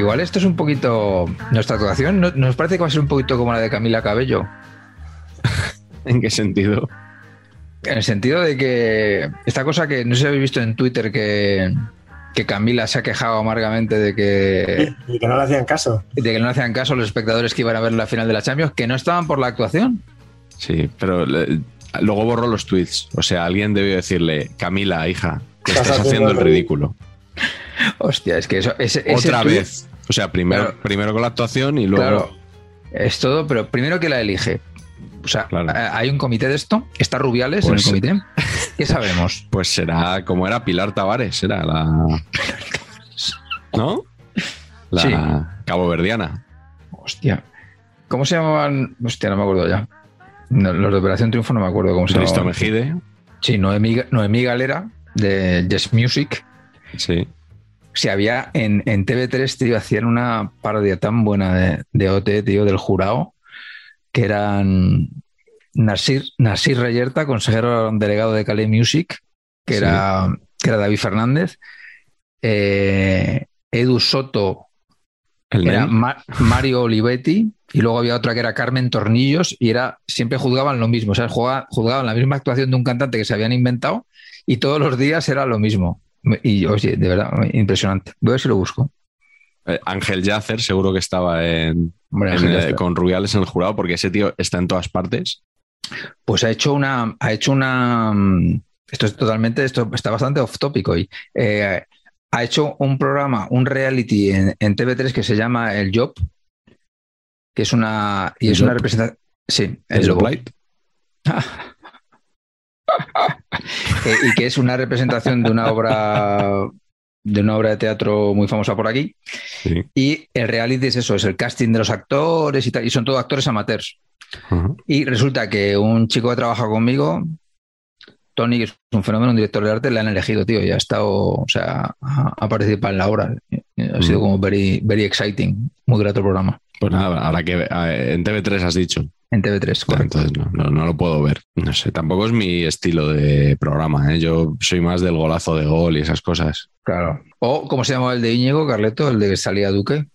Igual esto es un poquito. Nuestra actuación ¿no- nos parece que va a ser un poquito como la de Camila Cabello. ¿En qué sentido? En el sentido de que esta cosa que no sé si habéis visto en Twitter que, que Camila se ha quejado amargamente de que, Y que no le hacían caso. de que no le hacían caso a los espectadores que iban a ver la final de la Champions, que no estaban por la actuación. Sí, pero le- luego borró los tweets. O sea, alguien debió decirle, Camila, hija, que Estás estás haciendo el ridículo. Hostia, es que eso. Ese, ese Otra vez. O sea, primero, Claro. primero con la actuación y luego. Claro, es todo, pero primero que la elige. O sea, Claro. eh, hay un comité de esto, está Rubiales Pues- en el comité. ¿Qué sabemos? Pues será como era Pilar Tavares, era la. ¿No? La Sí. caboverdiana. Hostia. ¿Cómo se llamaban? Hostia, no me acuerdo ya. No, los de Operación Triunfo no me acuerdo cómo se llamaban. Mejide. Sí, Noemí, Noemí Galera, de Yes Music. Sí. Si había en, en TV3, tío, hacían una parodia tan buena de, de OT, tío, del jurado, que eran Nasir, Nasir Reyerta, consejero delegado de Calais Music, que, Sí. era, que era David Fernández, eh, Edu Soto, El era. Ma- Mario Olivetti, y luego había otra que era Carmen Tornillos, y era siempre juzgaban lo mismo, o sea, juzgaban la misma actuación de un cantante que se habían inventado, y todos los días era lo mismo. Y oye, de verdad, impresionante. Voy a ver si lo busco. Eh, Ángel Yacer seguro que estaba en, Hombre, en, Ángel eh, con Rubiales en el jurado porque ese tío está en todas partes. Pues ha hecho una, ha hecho una, mm, esto es totalmente, esto está bastante off topic hoy. Eh, ha hecho un programa, un reality en, en TV3 que se llama El Job, que es una, y ¿El es una representación, sí, El El Job. Joblight. Eh, y que es una representación de una obra de una obra de teatro muy famosa por aquí. Sí. Y el reality es eso, es el casting de los actores y tal, y son todos actores amateurs. Y resulta que un chico que trabaja conmigo, Tony, que es un fenómeno, un director de arte, le han elegido, tío, y ha estado, o sea, ha, participado en la obra. Ha sido como very, very exciting, muy grato el programa. Pues nada, ahora que eh, en TV3 has dicho. En TV3, correcto. Entonces no, no, no lo puedo ver. No sé, tampoco es mi estilo de programa. ¿eh? Yo soy más del golazo de gol y esas cosas. Claro. O, ¿cómo se llama el de Íñigo, Carleto? El de que salía Duque.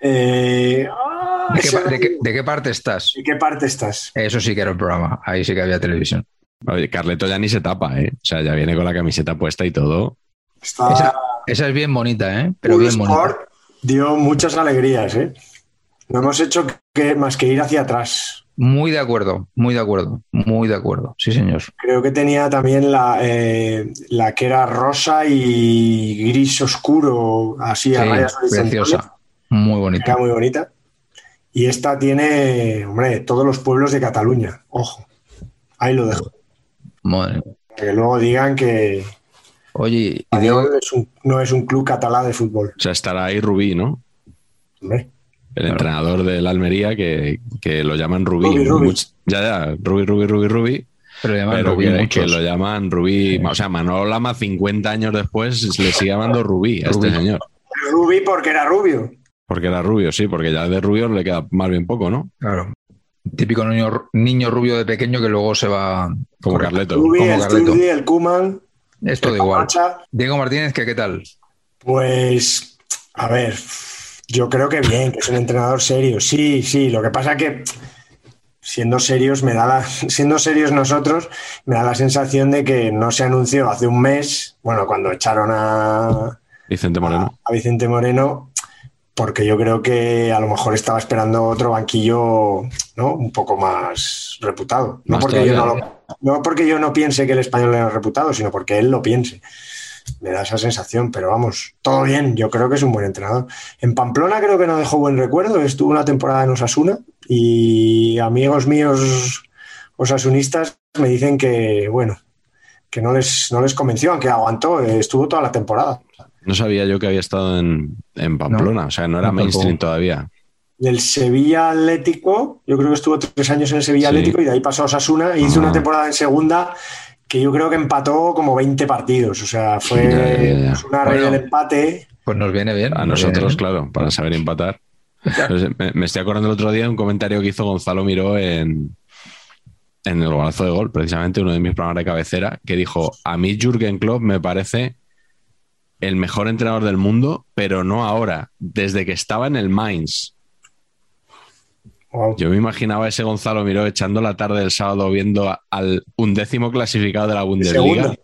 Eh, ah, ¿De qué, de de parte estás? ¿En qué parte estás? Eso sí que era el programa. Ahí sí que había televisión. Oye, Carleto ya ni se tapa, ¿eh? O sea, ya viene con la camiseta puesta y todo. Está, Esa, esa es bien bonita, ¿eh? Pero bien bonita. Dio muchas alegrías, ¿eh? No hemos hecho que, más que ir hacia atrás. Muy de acuerdo, muy de acuerdo, muy de acuerdo. Sí, señor. Creo que tenía también la, eh, la que era rosa y gris oscuro, así a rayas preciosa. Muy bonita. Era muy bonita. Y esta tiene, hombre, todos los pueblos de Cataluña. Ojo, ahí lo dejo. Madre que luego digan que Oye, y digo, Adiós es un- no es un club catalán de fútbol. O sea, estará ahí Rubí, ¿no? Hombre, El entrenador del Almería que, que lo llaman Rubí. Rubí, Rubí. Much- ya, ya, Rubí, Rubí, Rubí, Rubí. pero llaman Pero Rubí que, lo llaman Rubí. O sea, Manolo Lama, 50 años después, le sigue llamando Rubí a este Rubí. señor. Rubí porque era rubio. Porque era rubio, sí, porque ya de rubio le queda más bien poco, ¿no? Claro. Típico niño, niño rubio de pequeño que luego se va. Como. Carleto. Rubi, como el Carleto. El Kuman. Es todo el igual. Diego Martínez, ¿qué, ¿qué tal? Pues, a ver, yo creo que bien, que es un entrenador serio. Sí, sí, lo que pasa que siendo serios me da la, siendo serios nosotros me da la sensación de que no se anunció hace un mes, bueno, cuando echaron a, Vicente Moreno. a Vicente Moreno, porque yo creo que a lo mejor estaba esperando otro banquillo, ¿no? Un poco más reputado. No porque, yo no, lo- no porque yo no piense que el español era reputado, sino porque él lo piense. Me da esa sensación, pero vamos, todo bien. Yo creo que es un buen entrenador. En Pamplona creo que no dejó buen recuerdo. Estuvo una temporada en Osasuna y amigos míos osasunistas me dicen que, bueno, que no les, no les convenció, aunque aguantó, estuvo toda la temporada. No sabía yo que había estado en, en Pamplona, o sea, no era No, mainstream tampoco. todavía. del Sevilla Atlético, yo creo que estuvo tres años en el Sevilla Sí. Atlético y de ahí pasó a Osasuna e hizo Ah. una temporada en segunda que yo creo que empató como 20 partidos, o sea, fue Ya, ya, ya. Osasuna rey Bueno. del empate. Pues nos viene bien. A nosotros, bien. claro, para saber empatar. Pues, me, me estoy acordando el otro día de un comentario que hizo Gonzalo Miró en, en el golazo de gol, precisamente uno de mis programas de cabecera, que dijo, a mí Jürgen Klopp me parece el mejor entrenador del mundo, pero no ahora, desde que estaba en el Mainz. Wow. Yo me imaginaba a ese Gonzalo Miró echando la tarde del sábado viendo al undécimo clasificado de la Bundesliga.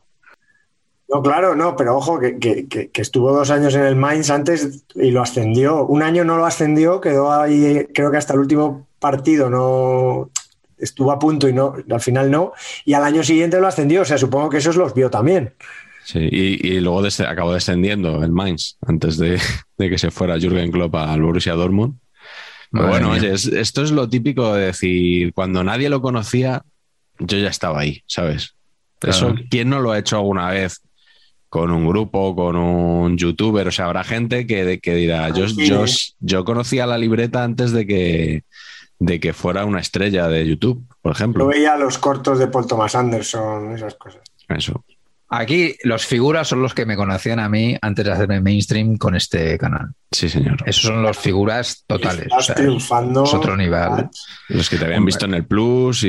No, claro, no, pero ojo, que, que- que- que estuvo dos años en el Mainz antes y lo ascendió. Un año no lo ascendió, quedó ahí, creo que hasta el último partido no estuvo a punto y no, al final no. Y al año siguiente lo ascendió, o sea, supongo que esos los vio también. Sí, y, y luego des- acabó descendiendo el Mainz antes de, de que se fuera Jürgen Klopp al Borussia Dortmund. Madre bueno, mía. oye, es- esto es lo típico de decir, cuando nadie lo conocía, yo ya estaba ahí, ¿sabes? Eso. ¿quién no lo ha hecho alguna vez con un grupo, con un youtuber? O sea, habrá gente que, que dirá, yo, yo, yo conocía la libreta antes de que, de que fuera una estrella de YouTube, por Yo ejemplo. veía los cortos de Paul Thomas Anderson, esas cosas. Eso. Aquí los figuras son los que me conocían a mí antes de hacerme mainstream con este canal. Sí, señor. Esos son los figuras totales. Estás o sea, triunfando. es otro nivel. Los que te habían visto en el Plus y,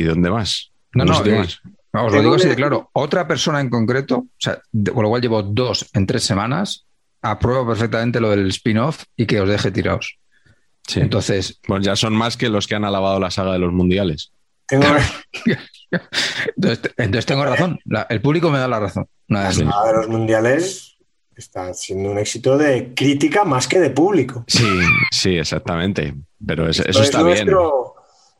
y dónde más. No, ¿Dónde no, sitio eh, más? Vamos, lo digo así de claro. Otra persona en concreto, o sea, de- con lo cual llevo dos en tres semanas, apruebo perfectamente lo del spin-off y que os deje tirados. Sí. Entonces, Pues ya son más que los que han alabado la saga de los mundiales. Tengo entonces, entonces tengo razón. La- el público me da la razón. Una la de los mundiales está siendo un éxito de crítica más que de público. Sí, sí, exactamente. Pero es- eso es está bien. nuestro-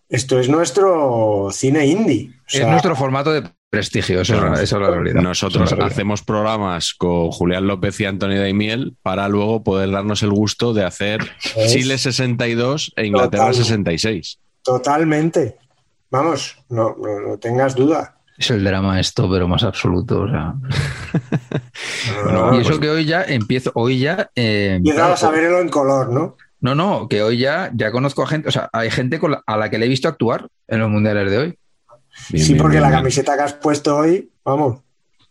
Esto es nuestro cine indie. O es nuestro formato de prestigio, eso, Claro. es, eso es la realidad. Nosotros es hacemos programas con Julián López y Antonio Daimiel para luego poder darnos el gusto de hacer Es- Chile 62 e Inglaterra Total. 66. Totalmente. Vamos, no, no, no tengas duda. Es el drama esto, pero más absoluto. o sea. No, y eso pues- que hoy ya empiezo, hoy ya. eh, Empiezas claro, a verlo en color, ¿no? No, no, que hoy ya, ya conozco a gente, o sea, hay gente con la- a la que le he visto actuar en los mundiales de hoy. Bien, sí, bien, porque bien, la bien. camiseta que has puesto hoy, vamos.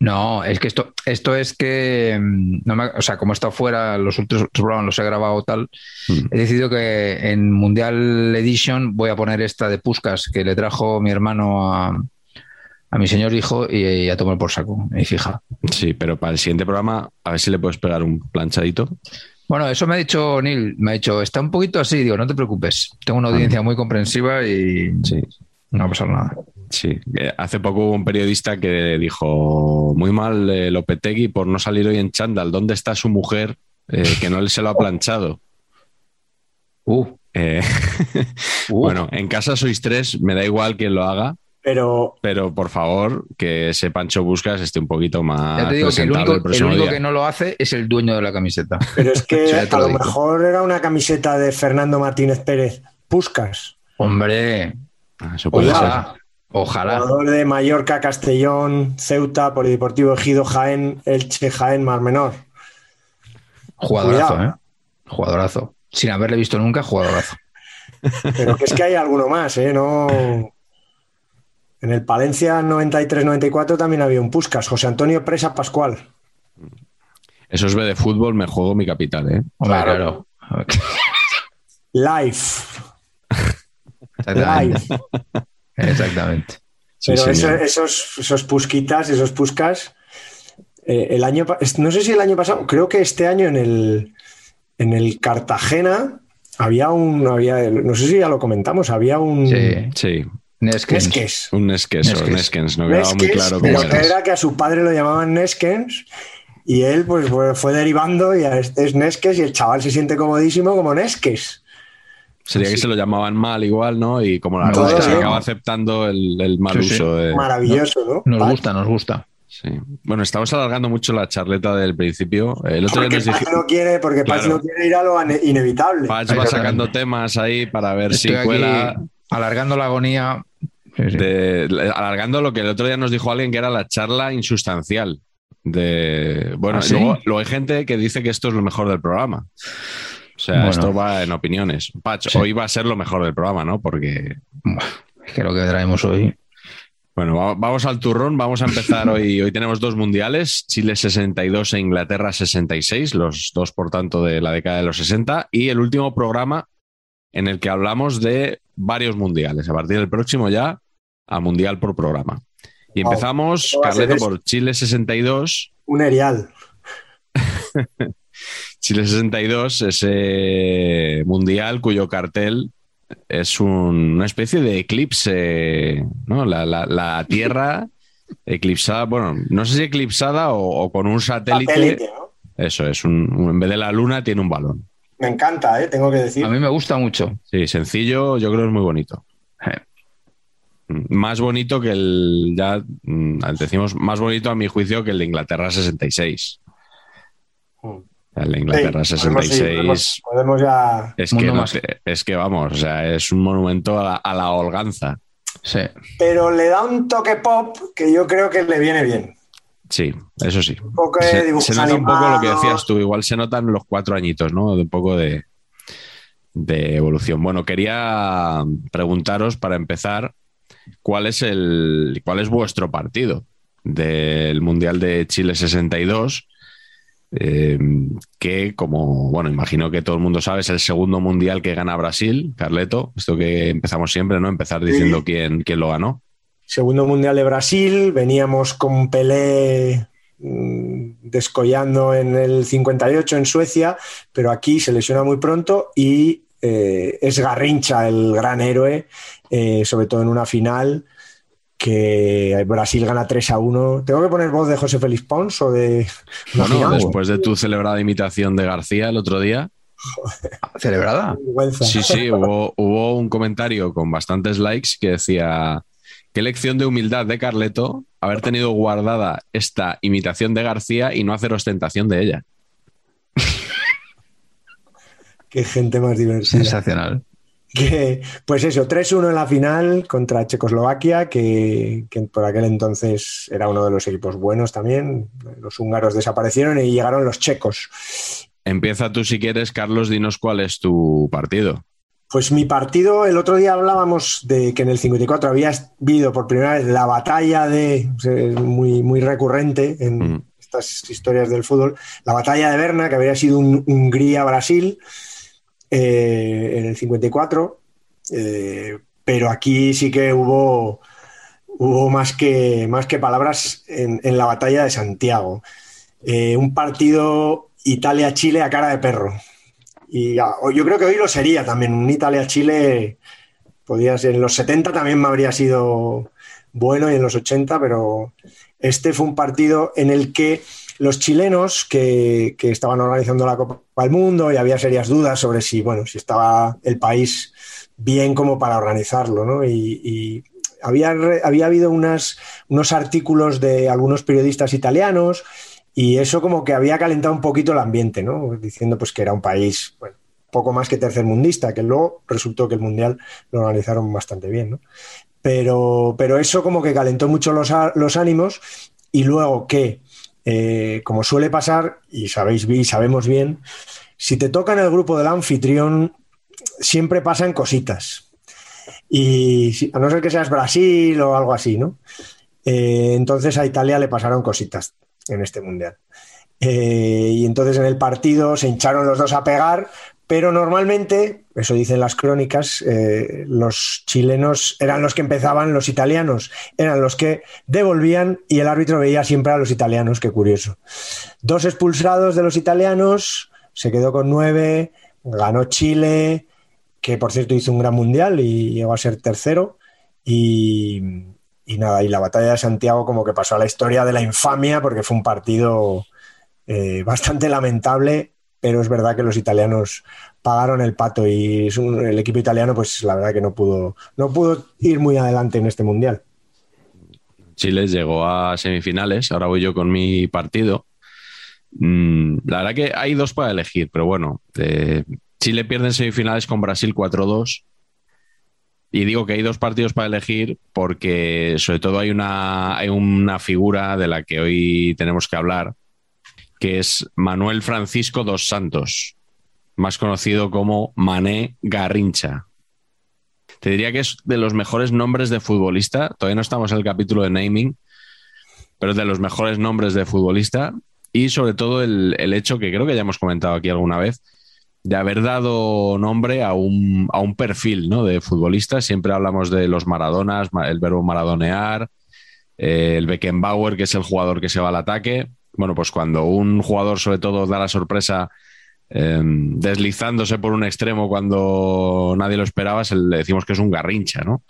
No, es que esto, esto es que, mm, no me- o sea, como he estado fuera, los últimos programas los he grabado tal, Mm. he decidido que en Mundial Edition voy a poner esta de Puskas que le trajo mi hermano a, a mi señor hijo y, y a tomar por saco, y fija. Sí, pero para el siguiente programa, a ver si le puedes pegar un planchadito. Bueno, eso me ha dicho Neil, me ha dicho, está un poquito así, digo, no te preocupes, tengo una audiencia muy comprensiva y Sí. no va a pasar nada. Sí, hace poco hubo un periodista que dijo muy mal eh, Lopetegui por no salir hoy en chándal. ¿Dónde está su mujer eh, que no se lo ha planchado? Uh, Eh, uh. Bueno, en casa sois tres, me da igual quién lo haga, Pero pero por favor que ese Pancho Buscas esté un poquito más ya te digo que el único, el el próximo único día. que no lo hace es el dueño de la camiseta. Pero es que a lo mejor era una camiseta de Fernando Martínez Pérez. Puscas, Hombre, Ah, eso puede Ojalá. Ojalá, jugador de Mallorca, Castellón, Ceuta, Polideportivo Ejido, Jaén, Elche, Jaén, Mar Menor. Jugadorazo, Cuidado. ¿eh? Jugadorazo. Sin haberle visto nunca, jugadorazo. Pero que es que hay alguno más, ¿eh? No... En el Palencia 93-94 también había un Puscas, José Antonio Presa Pascual. Eso es B de fútbol, me juego mi capital, ¿eh? Claro. claro. Life. Exactamente. Exactamente. Sí, Pero eso- esos, esos pusquitas, esos puscas, eh, el año, no sé si el año pasado, creo que este año en el, en el Cartagena había un, había, no sé si ya lo comentamos, había un Sí. Sí, Neskens. Neskes. un Neskes o Neskes. Neskens, no quedaba muy claro cómo que era. era que a su padre lo llamaban Neskens y él pues fue, derivando y a este es Neskes y el chaval se siente comodísimo como Neskes. Sería que se lo llamaban mal igual, ¿no? Y como la gusta, se acaba aceptando el, el mal Sí, sí. uso de... Maravilloso, ¿no? Nos gusta, nos gusta. Sí. Bueno, estamos alargando mucho la charleta del principio. El otro día Porque dije... no quiere, porque Patch Claro. no quiere ir a lo inevitable. Patch va sacando temas ahí para ver si Estoy cuela. alargando la agonía. Sí, sí. de- alargando lo que el otro día nos dijo alguien que era la charla insustancial. De, bueno, ¿Ah, sí? luego, luego hay gente que dice que esto es lo mejor del programa. O sea, Bueno. esto va en opiniones. Patch, Sí. hoy va a ser lo mejor del programa, ¿no? Porque, Es que lo que traemos hoy. bueno, va- vamos al turrón. Vamos a empezar hoy. Hoy tenemos dos mundiales: Chile 62 e Inglaterra 66, los dos, por tanto, de la década de los 60. Y el último programa en el que hablamos de varios mundiales. A partir del próximo ya, a mundial por programa. Y Wow. empezamos, ¿Cómo va a ser Carleto, por Chile 62. Un erial. Chile 62, ese mundial cuyo cartel es un- una especie de eclipse, ¿no? La, la- la Tierra eclipsada, bueno, no sé si eclipsada o, o con un satélite. Satélite, ¿no? Eso es, un- un- en vez de la Luna tiene un balón. Me encanta, ¿eh? tengo que decir. A mí me gusta mucho. Sí, sencillo, yo creo que es muy bonito. Eh, Más bonito que el, ya mm, decimos, más bonito a mi juicio que el de Inglaterra 66. De Inglaterra Sí, podemos, sí, 66 podemos- podemos ya. es, que no es que vamos, o sea, es un monumento a la, a la holganza. Sí. Pero le da un toque pop que yo creo que le viene bien. Sí, eso sí. Un poco de Se, dibujos se nota un poco lo que decías tú, igual se notan los cuatro añitos, ¿no? De un poco de, de evolución. Bueno, quería preguntaros para empezar, ¿cuál es el cuál es vuestro partido del Mundial de Chile 62? Eh, que como, bueno, imagino que todo el mundo sabe, es el segundo mundial que gana Brasil, Carleto, esto que empezamos siempre, ¿no? Empezar diciendo Sí. quién, quién lo ganó. Segundo Mundial de Brasil, veníamos con Pelé mm, descollando en el 58 en Suecia, pero aquí se lesiona muy pronto y eh, es Garrincha el gran héroe, eh, sobre todo en una final que Brasil gana 3 a 1. ¿Tengo que poner voz de José Félix Pons o de Bueno, final? después de tu celebrada imitación de García el otro día, ¿Celebrada? Sí, sí, hubo, hubo un comentario con bastantes likes que decía, qué lección de humildad de Carleto haber tenido guardada esta imitación de García y no hacer ostentación de ella. Qué gente más divertida. Sensacional. Que, pues eso, 3-1 en la final contra Checoslovaquia, que, que por aquel entonces era uno de los equipos buenos también. Los húngaros desaparecieron y llegaron los checos. Empieza tú si quieres, Carlos, dinos cuál es tu partido. Pues mi partido, el otro día hablábamos de que en el 54 había habido por primera vez la batalla de, muy, muy recurrente en Mm. estas historias del fútbol, la batalla de Berna, que habría sido un Hungría-Brasil eh, en el 54, eh, pero aquí sí que hubo, hubo más, que, más que palabras en, la batalla de Santiago. Eh, un partido Italia-Chile a cara de perro. Y o- yo creo que hoy lo sería también. Un Italia-Chile podía ser. En los 70 también me habría sido bueno y en los 80, pero este fue un partido en el que los chilenos que, estaban organizando la Copa del Mundo y había serias dudas sobre si, bueno, si estaba el país bien como para organizarlo, ¿no? Y, había, había habido unas, unos artículos de algunos periodistas italianos y eso como que había calentado un poquito el ambiente, ¿no? Diciendo pues que era un país, bueno, poco más que tercermundista, que luego resultó que el Mundial lo organizaron bastante bien, ¿no? Pero, pero eso como que calentó mucho los, los ánimos y luego que, eh, como suele pasar, y sabéis y sabemos bien, si te toca en el grupo del anfitrión, siempre pasan cositas. Y a no ser que seas Brasil o algo así, ¿no? Eh, entonces a Italia le pasaron cositas en este mundial. Eh, y entonces en el partido se hincharon los dos a pegar Pero normalmente, eso dicen las crónicas, eh, los chilenos eran los que empezaban, los italianos eran los que devolvían y el árbitro veía siempre a los italianos, qué curioso. Dos expulsados de los italianos, se quedó con nueve, ganó Chile, que por cierto hizo un gran mundial y llegó a ser tercero. Y, nada, y la batalla de Santiago como que pasó a la historia de la infamia porque fue un partido eh, bastante lamentable pero es verdad que los italianos pagaron el pato y el equipo italiano, pues la verdad que no pudo, no pudo ir muy adelante en este mundial. Chile llegó a semifinales, ahora voy yo con mi partido. Mm, la verdad que hay dos para elegir, pero bueno, eh, Chile pierde en semifinales con Brasil 4-2. Y digo que hay dos partidos para elegir porque sobre todo hay una, hay una figura de la que hoy tenemos que hablar, que es Manuel Francisco dos Santos, más conocido como Mané Garrincha. Te diría que es de los mejores nombres de futbolista. Todavía no estamos en el capítulo de naming, pero es de los mejores nombres de futbolista. Y sobre todo el, hecho que creo que ya hemos comentado aquí alguna vez, de haber dado nombre a un, a un perfil ¿no? de futbolista. Siempre hablamos de los Maradonas, el verbo maradonear, eh, el Beckenbauer, que es el jugador que se va al ataque bueno, pues cuando un jugador sobre todo da la sorpresa em, deslizándose por un extremo cuando nadie lo esperaba, le decimos que es un garrincha, ¿no?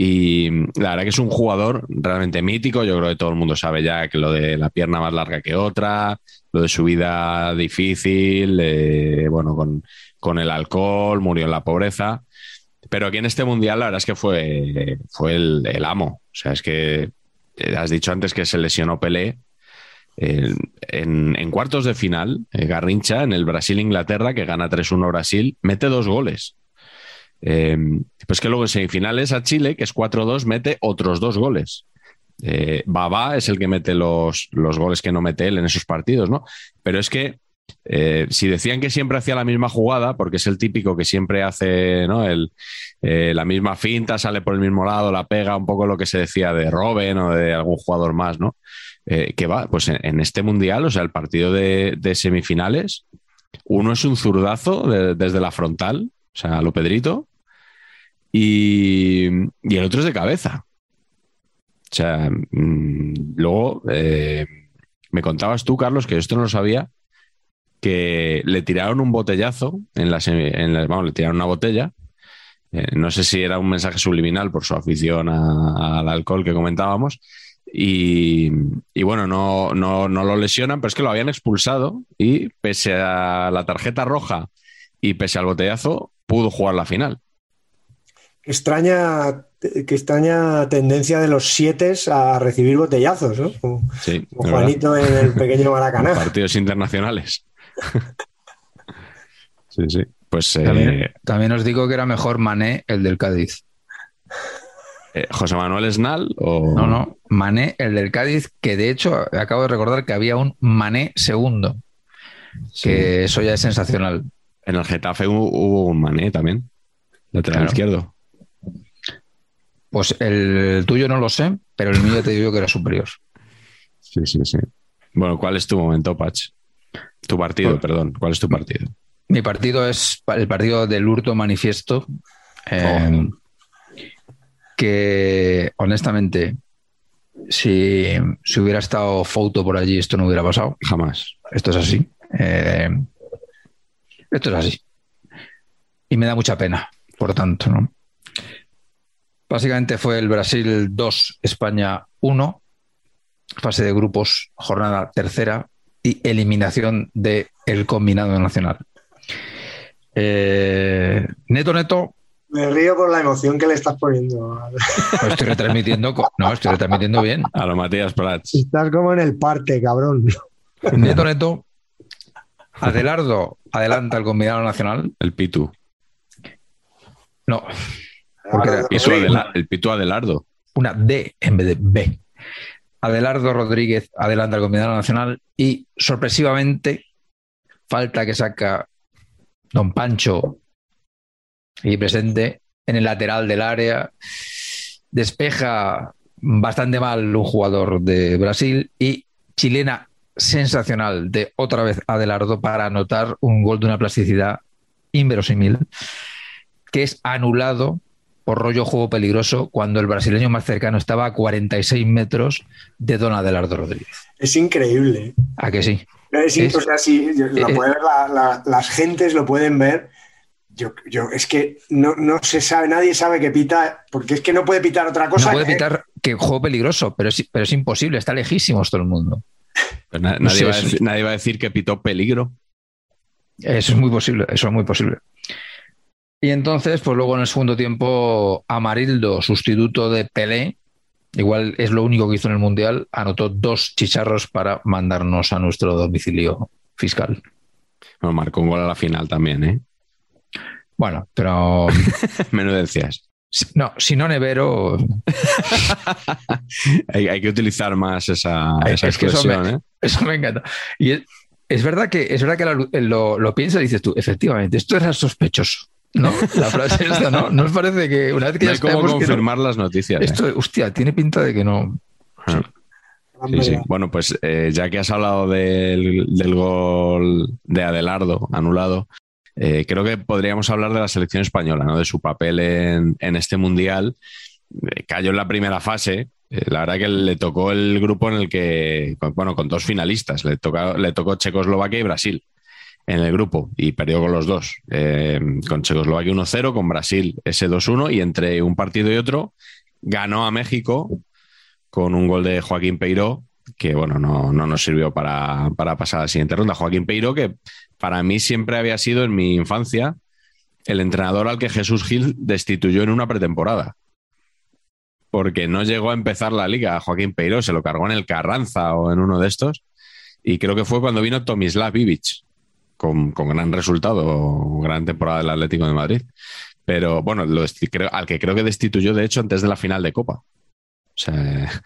Y la verdad que es un jugador realmente mítico. Yo creo que todo el mundo sabe ya que lo de la pierna más larga que otra, lo de su vida difícil, eh, bueno, con, el alcohol, murió en la pobreza. Pero aquí en este mundial, la verdad es que fue, fue el, el amo. O sea, es que eh, has dicho antes que se lesionó Pelé en, cuartos de final, eh, Garrincha en el Brasil-Inglaterra, que gana 3-1 Brasil, mete dos goles. Em, pues que luego en semifinales a Chile, que es 4-2, mete otros dos goles. Eh, Babá es el que mete los, los, goles que no mete él en esos partidos, ¿no? Pero es que eh, si decían que siempre hacía la misma jugada, porque es el típico que siempre hace ¿no? la misma finta, sale por el mismo lado, la pega, un poco lo que se decía de Robben o de algún jugador más, ¿no? Eh, que va, pues en, este mundial, o sea, el partido de, semifinales, uno es un zurdazo desde la frontal, o sea, lo Pedrito, y, el otro es de cabeza. O sea, mm, luego eh, me contabas tú, Carlos, que esto no lo sabía, que le tiraron un botellazo en la, en vamos, le tiraron una botella. Eh, no sé si era un mensaje subliminal por su afición al alcohol que comentábamos, y, bueno, no, no, no, lo lesionan, pero es que lo habían expulsado y pese a la tarjeta roja y pese al botellazo, pudo jugar la final. Qué extraña, qué extraña tendencia de los siete a recibir botellazos, ¿no? sí, Juanito en el pequeño Maracaná. Partidos internacionales. sí, sí. Pues, también, eh, también os digo que era mejor Mané el del Cádiz. Eh, ¿José Manuel Esnal o...? No, no, Mané, el del Cádiz, que de hecho acabo de recordar que había un Mané segundo, que eso ya es sensacional. En el Getafe hubo un Mané también, lateral izquierdo. Pues el tuyo no lo sé, pero el mío te digo que era superior. Sí, sí, sí. Bueno, ¿cuál es tu momento, Patch? Tu partido, pues perdón. ¿Cuál es tu partido? Mi partido es el partido del Hurto Manifiesto. Eh, que honestamente, si, hubiera estado Foto por allí, esto no hubiera pasado. Jamás. Esto es así. Eh, esto es así. Y me da mucha pena, por tanto, ¿no? Básicamente fue el Brasil 2, España 1, fase de grupos, jornada tercera y eliminación del el combinado nacional. Eh, neto, neto, me río por la emoción que le estás poniendo. estoy retransmitiendo, no, estoy retransmitiendo bien. A lo Matías Prats. Estás como en el parte, cabrón. Neto, neto. Adelardo adelanta el combinado nacional. El Pitu. No. el Pitu Adelardo. Una D en vez de B. Adelardo Rodríguez adelanta el combinado nacional y sorpresivamente falta que saca Don Pancho y presente en el lateral del área. Despeja bastante mal un jugador de Brasil y chilena sensacional de otra vez Adelardo para anotar un gol de una plasticidad inverosímil, que es anulado por rollo juego peligroso cuando el brasileño más cercano estaba a 46 metros de Don Adelardo Rodríguez. Es increíble. ¿A que sí? Es, Es- o sea, sí, lo eh, puede ver la- la- las gentes lo pueden ver. Yo, yo, es que no, no se sabe, nadie sabe que pita, porque es que no puede pitar otra cosa. no puede que- pitar que juego peligroso, pero es, pero es imposible, está lejísimos todo el mundo. Pues na- nadie, va a es- decir, nadie va a decir que pitó peligro. Eso es muy posible, eso es muy posible. Y entonces, pues luego en el segundo tiempo, Amarildo, sustituto de Pelé, igual es lo único que hizo en el Mundial, anotó dos chicharros para mandarnos a nuestro domicilio fiscal. Bueno, marcó un gol a la final también, ¿eh? Bueno, pero Menudencias. no, si no Nevero, Hay, hay que utilizar más esa, esa es que eso expresión, me- ¿eh? eso me encanta. Y es, es verdad que es verdad que lo, lo, lo piensas y dices tú, efectivamente, esto era sospechoso. ¿No? La frase esta, ¿no? ¿No os parece que una vez que No ya que no- confirmar las noticias. ¿eh? esto, hostia, tiene pinta de que no. Ah. Sí, sí. Bueno, pues eh, ya que has hablado del, del gol de Adelardo anulado, eh, creo que podríamos hablar de la selección española, ¿no? de su papel en, en este mundial. Eh, cayó en la primera fase. Eh, la verdad que le tocó el grupo en el que, bueno, con dos finalistas, le, tocó le tocó Checoslovaquia y Brasil en el grupo y perdió con los dos. Con Checoslovaquia 1-0, con Brasil ese 2-1 y entre un partido y otro ganó a México con un gol de Joaquín Peiró, que bueno, no, no nos sirvió para, para pasar a la siguiente ronda. Joaquín Peiró, que para mí siempre había sido en mi infancia el entrenador al que Jesús Gil destituyó en una pretemporada. Porque no llegó a empezar la liga. Joaquín Peiró se lo cargó en el Carranza o en uno de estos. Y creo que fue cuando vino Tomislav Ivic, con, gran resultado, gran temporada del Atlético de Madrid. Pero bueno, lo al que creo que destituyó, de hecho, antes de la final de Copa.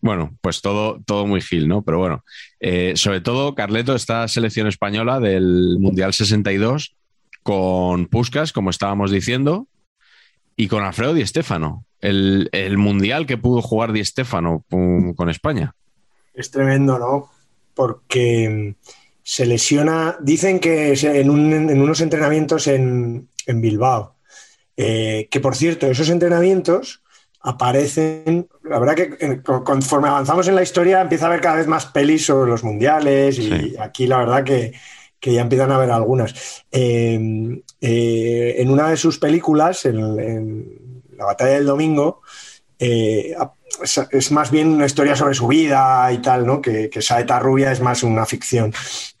Bueno, pues todo, todo muy gil, ¿no? Pero bueno, eh, sobre todo, Carleto, esta selección española del Mundial 62, con Puskas, como estábamos diciendo, y con Alfredo Di Stéfano. El, el Mundial que pudo jugar Di Stéfano um, con España. Es tremendo, ¿no? Porque mm, se lesiona, dicen que en, un- en unos entrenamientos en, en Bilbao, eh, que por cierto, esos entrenamientos aparecen, la verdad que eh, con- conforme avanzamos en la historia empieza a haber cada vez más pelis sobre los mundiales y Sí. aquí la verdad que, que ya empiezan a haber algunas. Eh, eh, en una de sus películas, en, en La batalla del domingo, eh, es, más bien una historia sobre su vida y tal, ¿no? Que, que Saeta Rubia es más una ficción.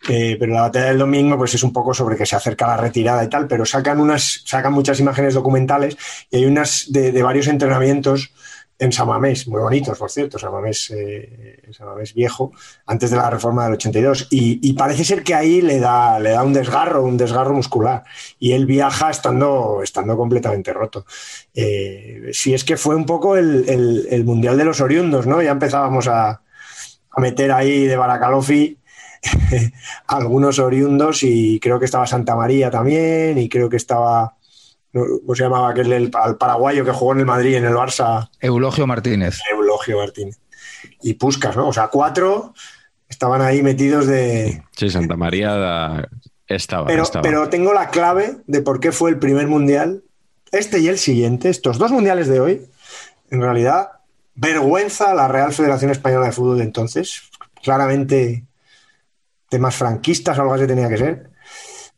Eh, pero la batalla del domingo, pues es un poco sobre que se acerca la retirada y tal, pero sacan unas, sacan muchas imágenes documentales y hay unas de, de varios entrenamientos en Samamés, muy bonitos, por cierto, Samamés, eh, viejo, antes de la reforma del 82. Y, y parece ser que ahí le da, le da un desgarro, un desgarro muscular. Y él viaja estando, estando completamente roto. Eh, si es que fue un poco el, el- Mundial de los Oriundos, ¿no? Ya empezábamos a, a meter ahí de Baracalofi algunos oriundos y creo que estaba Santa María también y creo que estaba. ¿Cómo se llamaba? aquel el, al paraguayo que jugó en el Madrid en el Barça, Eulogio Martínez. Eulogio Martínez. Y Puscas, ¿no? O sea, cuatro estaban ahí metidos de... Sí, Santa María da- estaba. Pero, estaba. pero tengo la clave de por qué fue el primer mundial, este y el siguiente, estos dos mundiales de hoy, en realidad, vergüenza a la Real Federación Española de Fútbol de entonces, claramente temas franquistas o algo así tenía que ser,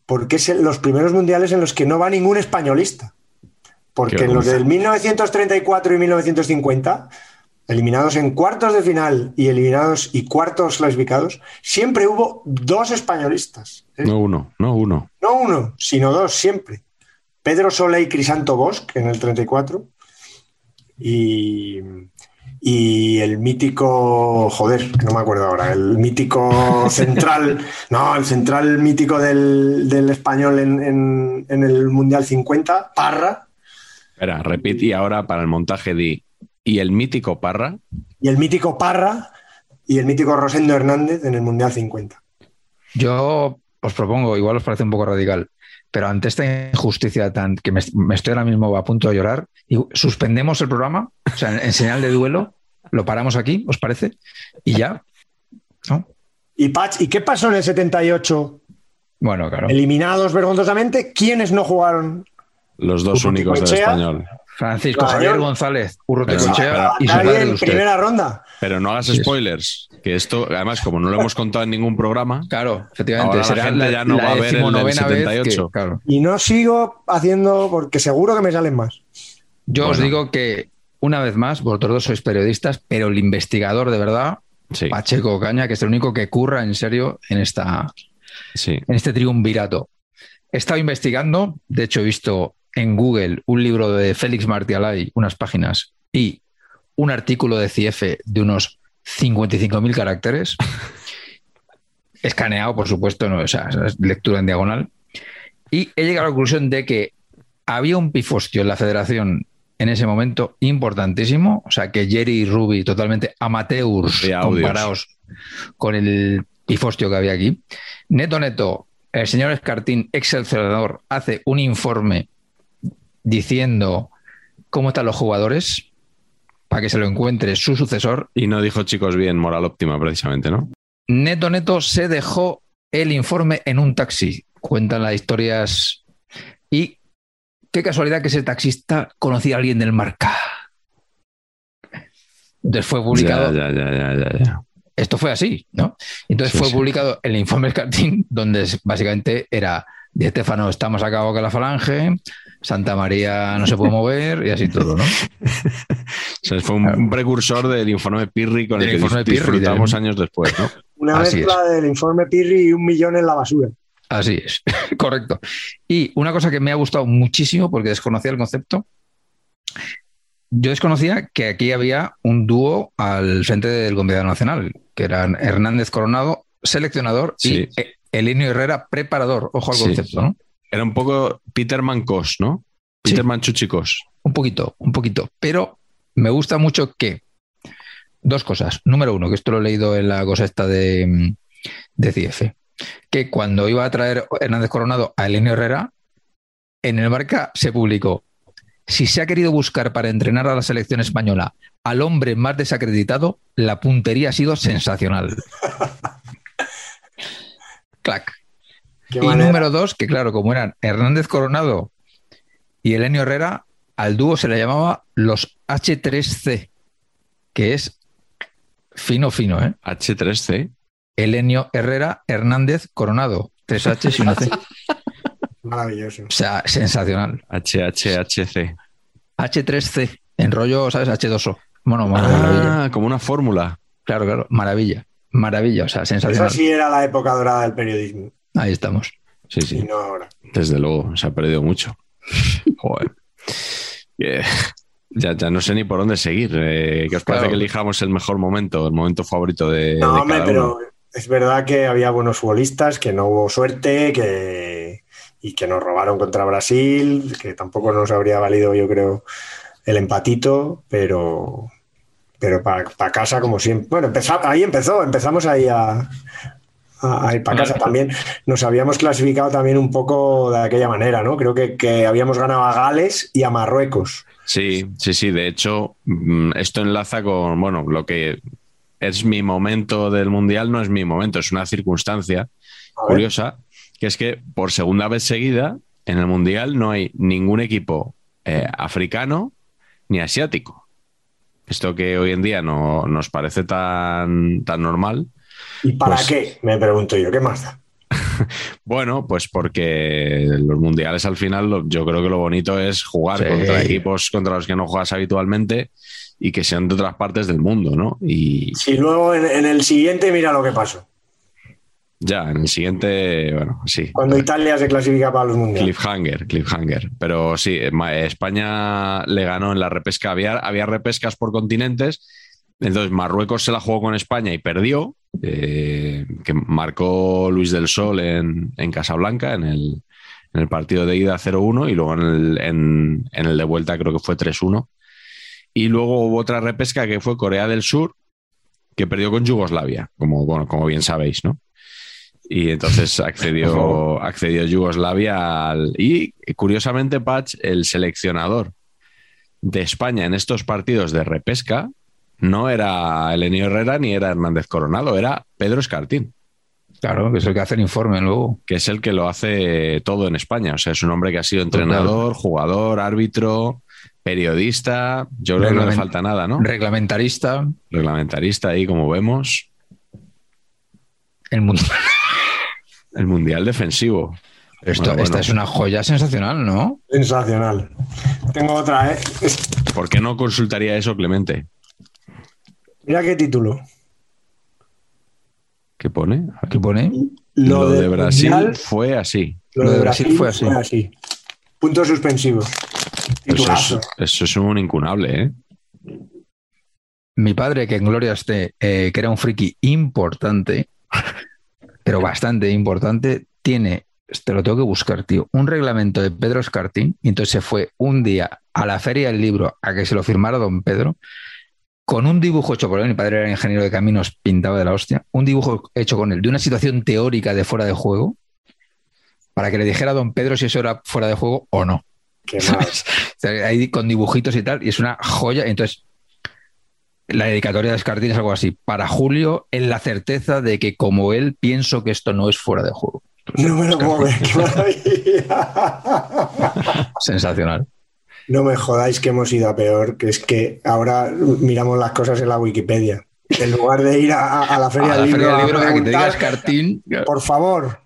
porque es los primeros mundiales en los que no va ningún españolista. Porque en los del 1934 y 1950, eliminados en cuartos de final y eliminados y cuartos clasificados, siempre hubo dos españolistas. No uno, no uno. No uno, sino dos siempre. Pedro Sola y Crisanto Bosch en el 34 y, y el mítico, joder, que no me acuerdo ahora, el mítico central, no, el central mítico del, del español en, en- en el Mundial 50, Parra, Espera, repite y ahora para el montaje di. Y el mítico Parra, y el mítico Parra y el mítico Rosendo Hernández en el Mundial 50. Yo os propongo, igual os parece un poco radical, pero ante esta injusticia tan que me, me estoy ahora mismo a punto de llorar, y suspendemos el programa, o sea, en, en señal de duelo, lo paramos aquí, ¿os parece? Y ya, ¿no? Y Pach, ¿y qué pasó en el 78 Bueno, claro. Eliminados vergonzosamente, ¿quiénes no jugaron? Los dos únicos del español. Francisco. Javier González, Urrutia Pero- Cochea y su Nadie padre en usted. primera ronda. Pero no hagas spoilers, que esto, además, como no lo hemos contado en ningún programa, Claro, efectivamente. Ahora la ya no va a ver el del decimonovena vez 78. que- claro. Y no sigo haciendo porque seguro que me salen más. Yo os digo que, una vez más, vosotros dos sois periodistas, pero el investigador de verdad, sí, Pacheco Caña, que es el único que curra en serio en, esta, sí. en este triunvirato. He estado investigando, de hecho he visto en Google un libro de Félix Martialay, unas páginas, y un artículo de CIEF de unos 55.000 caracteres, escaneado, por supuesto, no, o sea, lectura en diagonal, y he llegado a la conclusión de que había un pifostio en la federación en ese momento importantísimo, o sea, que Jerry y Ruby totalmente amateurs audios. comparados con el pifostio que había aquí. Neto, neto, el señor Escartín, ex hace un informe diciendo cómo están los jugadores para que se lo encuentre su sucesor. Y no dijo chicos bien, moral óptima, precisamente, ¿no? Neto, neto se dejó el informe en un taxi. Cuentan las historias y qué casualidad que ese taxista conocía a alguien del marca. Entonces fue publicado. Ya, ya, ya, ya, ya, ya. esto fue así, ¿no? Entonces Sí, fue sí. publicado el informe Escartín, donde básicamente era de Estefano, estamos a cabo con la falange, Santa María no se puede mover y así todo, ¿no? O sea, fue un, un precursor del informe Pirri con Del el que informe dis- Pirri, disfrutamos años después, ¿no? Una Así mezcla del informe Pirri y un millón en la basura. Así es, correcto. Y una cosa que me ha gustado muchísimo, porque desconocía el concepto, yo desconocía que aquí había un dúo al frente del Combinado Nacional, que eran Hernández Coronado, seleccionador, Sí. y Elenio Herrera, preparador. Ojo al Sí. concepto, ¿no? Era un poco Peterman Cos, ¿no? Sí. Peterman Chuchicos. Un poquito, un poquito. Pero me gusta mucho que. Dos cosas. Número uno, que esto lo he leído en la cosa esta de, de CIF. Que cuando iba a traer Hernández Coronado a Elenio Herrera, en el marca se publicó. Si se ha querido buscar para entrenar a la selección española al hombre más desacreditado, la puntería ha sido sensacional. Clac. Qué Y manera. número dos, que claro, como eran Hernández Coronado y Elenio Herrera, al dúo se le llamaba los H3C, que es fino, fino, ¿eh? H3C. Elenio Herrera, Hernández Coronado. Tres H y una C. Maravilloso. O sea, sensacional. HHHC. H3C, en rollo, ¿sabes? H2O. Bueno, bueno, maravilla. Ah, como una fórmula. Claro, claro, maravilla. Maravilla, o sea, Esa sensacional. sí era la época dorada del periodismo. Ahí estamos. Sí, Y sí. no ahora. Desde luego, se ha perdido mucho. Joder. Eh, ya, ya no sé ni por dónde seguir. Eh, ¿Qué os parece Claro. que elijamos el mejor momento, el momento favorito de, No, de hombre, pero uno? Es verdad que había buenos futbolistas, que no hubo suerte, que y que nos robaron contra Brasil, que tampoco nos habría valido, yo creo, el empatito, pero pero para casa como siempre. Bueno, empezó- ahí empezó, empezamos ahí a, a- a ir para casa también. Nos habíamos clasificado también un poco de aquella manera, ¿no? Creo que, que habíamos ganado a Gales y a Marruecos. Sí, sí, sí. De hecho, mm, esto enlaza con, bueno, lo que es mi momento del Mundial, no es mi momento, es una circunstancia curiosa, que es que por segunda vez seguida en el Mundial no hay ningún equipo eh, africano ni asiático. Esto que hoy en día no nos parece tan, tan normal. ¿Y para Pues- qué? Me pregunto yo, ¿qué más da? Bueno, pues porque los mundiales al final yo creo que lo bonito es jugar Sí. contra equipos contra los que no juegas habitualmente y que sean de otras partes del mundo, ¿no? Y Si luego en, en el siguiente mira lo que pasó. ya, en el siguiente, bueno, sí. Cuando Italia se clasifica para los mundiales. Cliffhanger, cliffhanger. Pero sí, España le ganó en la repesca. Había, había repescas por continentes. Entonces Marruecos se la jugó con España y perdió, eh, que marcó Luis del Sol en, en Casablanca, en el, en el partido de ida 0-1 y luego en el, en- en el de vuelta creo que fue 3-1. Y luego hubo otra repesca que fue Corea del Sur, que perdió con Yugoslavia, como, bueno, como bien sabéis, ¿no? Y entonces accedió, accedió Yugoslavia al... Y curiosamente, Patch, el seleccionador de España en estos partidos de repesca no era Elenio Herrera ni era Hernández Coronado, era Pedro Escartín. Claro, que es el que hace el informe luego. que es el que lo hace todo en España. O sea, es un hombre que ha sido entrenador, jugador, árbitro, periodista. Yo creo que no le falta nada, ¿no? Reglamentarista, Reglamentarista ahí, como vemos. el mundo. El Mundial Defensivo. Esto, Bueno, Esta bueno. es una joya sensacional, ¿no? Sensacional. Tengo otra, ¿eh? ¿Por qué no consultaría eso, Clemente? Mira qué título. ¿Qué pone? ¿Qué pone? Lo, de Brasil Mundial, fue así. lo de Brasil fue así. Punto suspensivo. Eso Titulazo. es, eso es un incunable, ¿eh? Mi padre, que en Gloria esté, eh, que era un friki importante, pero bastante importante, tiene, te lo tengo que buscar, tío, un reglamento de Pedro Escartín, y entonces se fue un día a la feria del libro a que se lo firmara don Pedro, con un dibujo hecho por él, mi padre era ingeniero de caminos, pintaba de la hostia, un dibujo hecho con él de una situación teórica de fuera de juego, para que le dijera a don Pedro si eso era fuera de juego o no. Qué. ¿sabes? O sea, ahí con dibujitos y tal, y es una joya. Entonces, la dedicatoria de Escartín es algo así. Para Julio, en la certeza de que, como él, pienso que esto no es fuera de juego. No me lo puedo ver. Qué maravilla. Sensacional. No me jodáis que hemos ido a peor, que es que ahora miramos las cosas en la Wikipedia. En lugar de ir a, a la feria A la del libro, feria del libro, a que te por favor,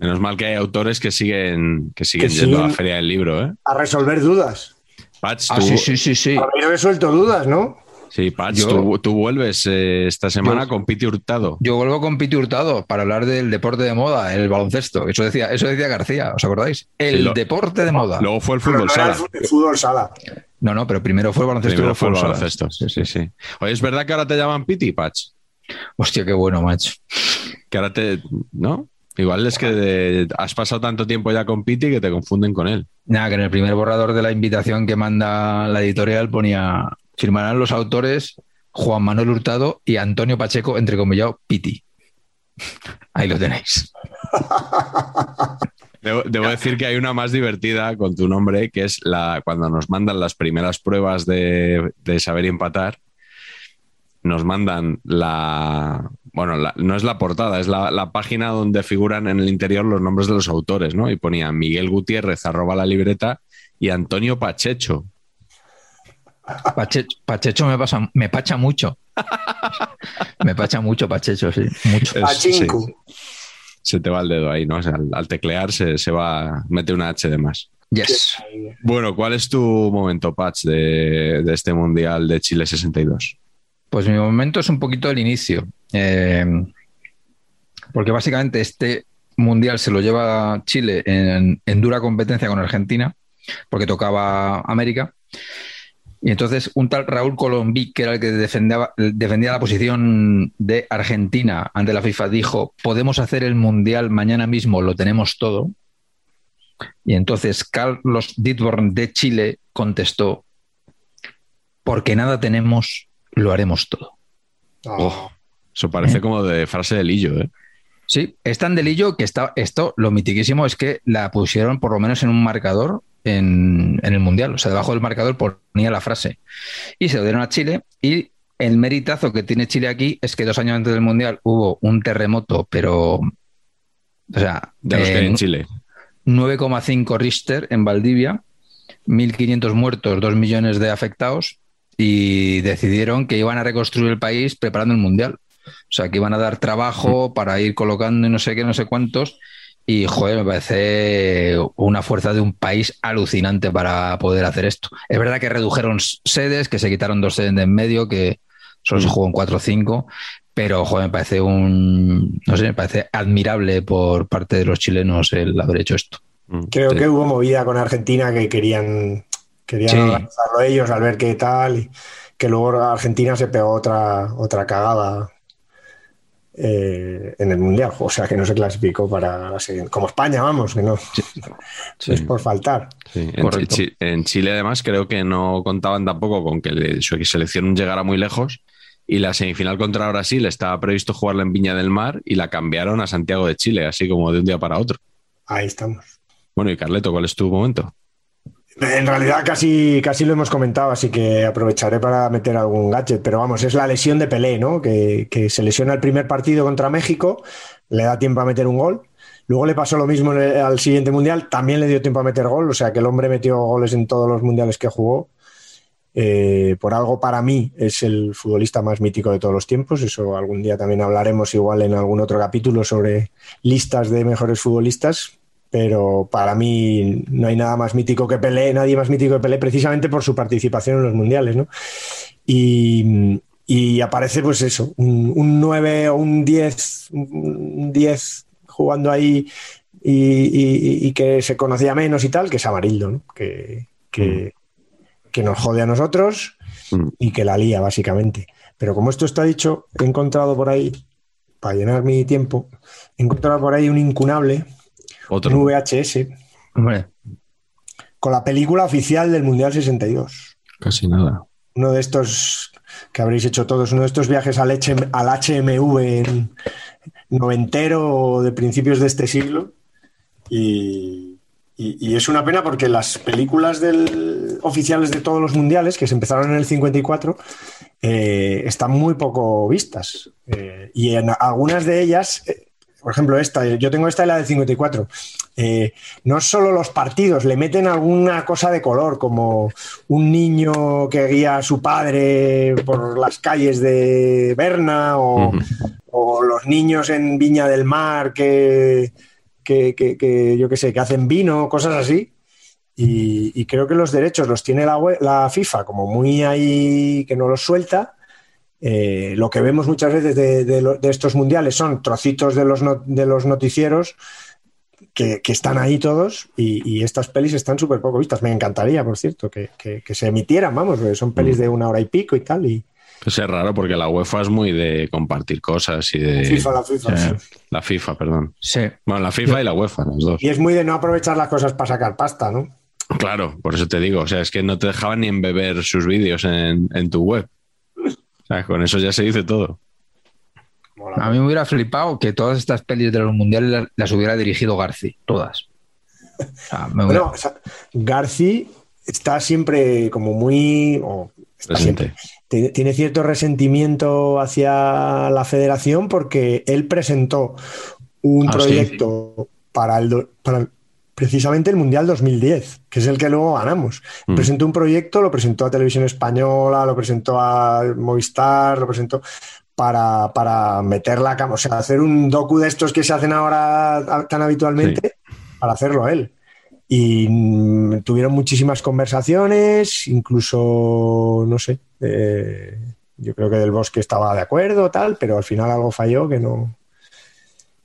Menos mal que hay autores que siguen, que siguen Que yendo a la Feria del Libro, ¿eh? a resolver dudas. Patch, Ah, tú, sí, sí, sí, sí. Habéis resuelto dudas, ¿no? sí, Patch, Yo- tú, tú vuelves eh, esta semana Yo- con Piti Hurtado. Yo vuelvo con Piti Hurtado para hablar del deporte de moda, el baloncesto. Eso decía, eso decía García, ¿os acordáis? El Sí, lo- deporte de moda. Luego fue el fútbol no sala. el fútbol sala. No, no, pero primero fue el baloncesto. y Primero fue el sala. baloncesto. Sí, sí, sí. Oye, ¿es verdad que ahora te llaman Piti, Patch? Hostia, qué bueno, macho. Que ahora te. ¿No? Igual es que de- has pasado tanto tiempo ya con Piti que te confunden con él. Nada, que en el primer borrador de la invitación que manda la editorial ponía firmarán los autores Juan Manuel Hurtado y Antonio Pacheco, entre comillas, Piti. Ahí lo tenéis. Debo, debo decir que hay una más divertida con tu nombre, que es la cuando nos mandan las primeras pruebas de, de saber y empatar. Nos mandan la. Bueno, la- no es la portada, es la, la página donde figuran en el interior los nombres de los autores, ¿no? Y ponían Miguel Gutiérrez, arroba la libreta, y Antonio Pachecho. Pache- Pachecho me, pasa, me pacha mucho. me pacha mucho Pachecho, sí. Mucho. Es- Pachinku. sí, se te va el dedo ahí, ¿no? O sea, al, al teclear se, se va, mete una H de más. Yes. Bueno, ¿cuál es tu momento, Patch, de, de este Mundial de Chile 62? Pues mi momento es un poquito el inicio. Eh, porque básicamente este mundial se lo lleva Chile en, dura competencia con Argentina, porque tocaba América. Y entonces un tal Raúl Colombí, que era el que defendía, defendía la posición de Argentina ante la FIFA, dijo, podemos hacer el mundial mañana mismo, lo tenemos todo. Y entonces Carlos Ditborn de Chile contestó, porque nada tenemos, lo haremos todo. Oh, eso parece ¿Eh? como de frase de Lillo, ¿eh? Sí, es tan delillo que está, esto, lo mitiquísimo es que la pusieron por lo menos en un marcador en, en el Mundial. O sea, debajo del marcador ponía la frase. Y se lo dieron a Chile. Y el meritazo que tiene Chile aquí es que dos años antes del Mundial hubo un terremoto, pero. O sea, De los que hay eh, en Chile. 9,5 Richter en Valdivia, 1.500 muertos, 2 millones de afectados, y decidieron que iban a reconstruir el país preparando el Mundial. O sea, que iban a dar trabajo para ir colocando y no sé qué, no sé cuántos. Y, joder, me parece una fuerza de un país alucinante para poder hacer esto. Es verdad que redujeron sedes, que se quitaron dos sedes de en medio, que solo se jugó en 4 o 5, pero, joder, me parece un, no sé, me parece admirable por parte de los chilenos el haber hecho esto. Mm, Creo sí. que hubo movida con Argentina que querían, querían Sí. organizarlo ellos al ver qué tal, y que luego Argentina se pegó otra, otra cagada eh, en el Mundial, o sea que no se clasificó para la siguiente. Como España, vamos, que no Sí. es por faltar. Sí, En, en Chile, además, creo que no contaban tampoco con que le- su selección llegara muy lejos. Y la semifinal contra Brasil estaba previsto jugarla en Viña del Mar y la cambiaron a Santiago de Chile, así como de un día para otro. Ahí estamos. Bueno, y Carleto, ¿cuál es tu momento? En realidad casi, casi lo hemos comentado, así que aprovecharé para meter algún gadget. Pero vamos, es la lesión de Pelé, ¿no? Que, se lesiona el primer partido contra México, le da tiempo a meter un gol. Luego le pasó lo mismo al siguiente mundial, también le dio tiempo a meter gol, o sea que el hombre metió goles en todos los mundiales que jugó. Eh, por algo para mí es el futbolista más mítico de todos los tiempos. Eso algún día también hablaremos igual en algún otro capítulo sobre listas de mejores futbolistas pero para mí no hay nada más mítico que Pelé, nadie más mítico que Pelé, precisamente por su participación en los mundiales, ¿no? Y, aparece, pues eso, un, 9 o un 10, un 10 jugando ahí y, que se conocía menos y tal, que es Amarildo, ¿no? Que, que, mm. nos jode a nosotros mm. y que la lía, básicamente. Pero como esto está dicho, he encontrado por ahí, para llenar mi tiempo, he encontrado por ahí un incunable otro. VHS. Con la película oficial del Mundial 62. Casi nada. Uno de estos que habréis hecho todos, uno de estos viajes al, al HMV en noventero de principios de este siglo. Y, es una pena porque las películas del, oficiales de todos los mundiales, que se empezaron en el 54, eh, están muy poco vistas. Eh, y en algunas de ellas eh, por ejemplo, esta, yo tengo esta y la del 54. Eh, no solo los partidos, le meten alguna cosa de color, como un niño que guía a su padre por las calles de Berna, o, los niños en Viña del Mar que, que, yo qué sé, que hacen vino, cosas así. Y, creo que los derechos los tiene la, la FIFA como muy ahí que no los suelta eh, lo que vemos muchas veces de, estos mundiales son trocitos de los, de los noticieros que, están ahí todos y, estas pelis están súper poco vistas. Me encantaría, por cierto, que, se emitieran, vamos, son pelis de una hora y pico y tal. Y... Pues es raro porque la UEFA es muy de compartir cosas y de... FIFA, la FIFA. La FIFA, perdón. Sí. Bueno, la FIFA y la UEFA, los dos. Y es muy de no aprovechar las cosas para sacar pasta, ¿no? Claro, por eso te digo, o sea, es que no te dejaban ni embeber sus vídeos en, en tu web con eso ya se dice todo. A mí me hubiera flipado que todas estas pelis de los mundiales las, hubiera dirigido Garci, todas. bueno, Garci está siempre como muy. tiene cierto resentimiento hacia la federación porque él presentó un ah, proyecto Para, el, para, precisamente el Mundial 2010, que es el que luego ganamos. Mm. Presentó un proyecto, lo presentó a Televisión Española, lo presentó a Movistar, lo presentó para, para meter la o sea, hacer un docu de estos que se hacen ahora tan habitualmente, para hacerlo él. Y tuvieron muchísimas conversaciones, incluso, no sé, eh, yo creo que Del Bosque estaba de acuerdo, tal, pero al final algo falló que no,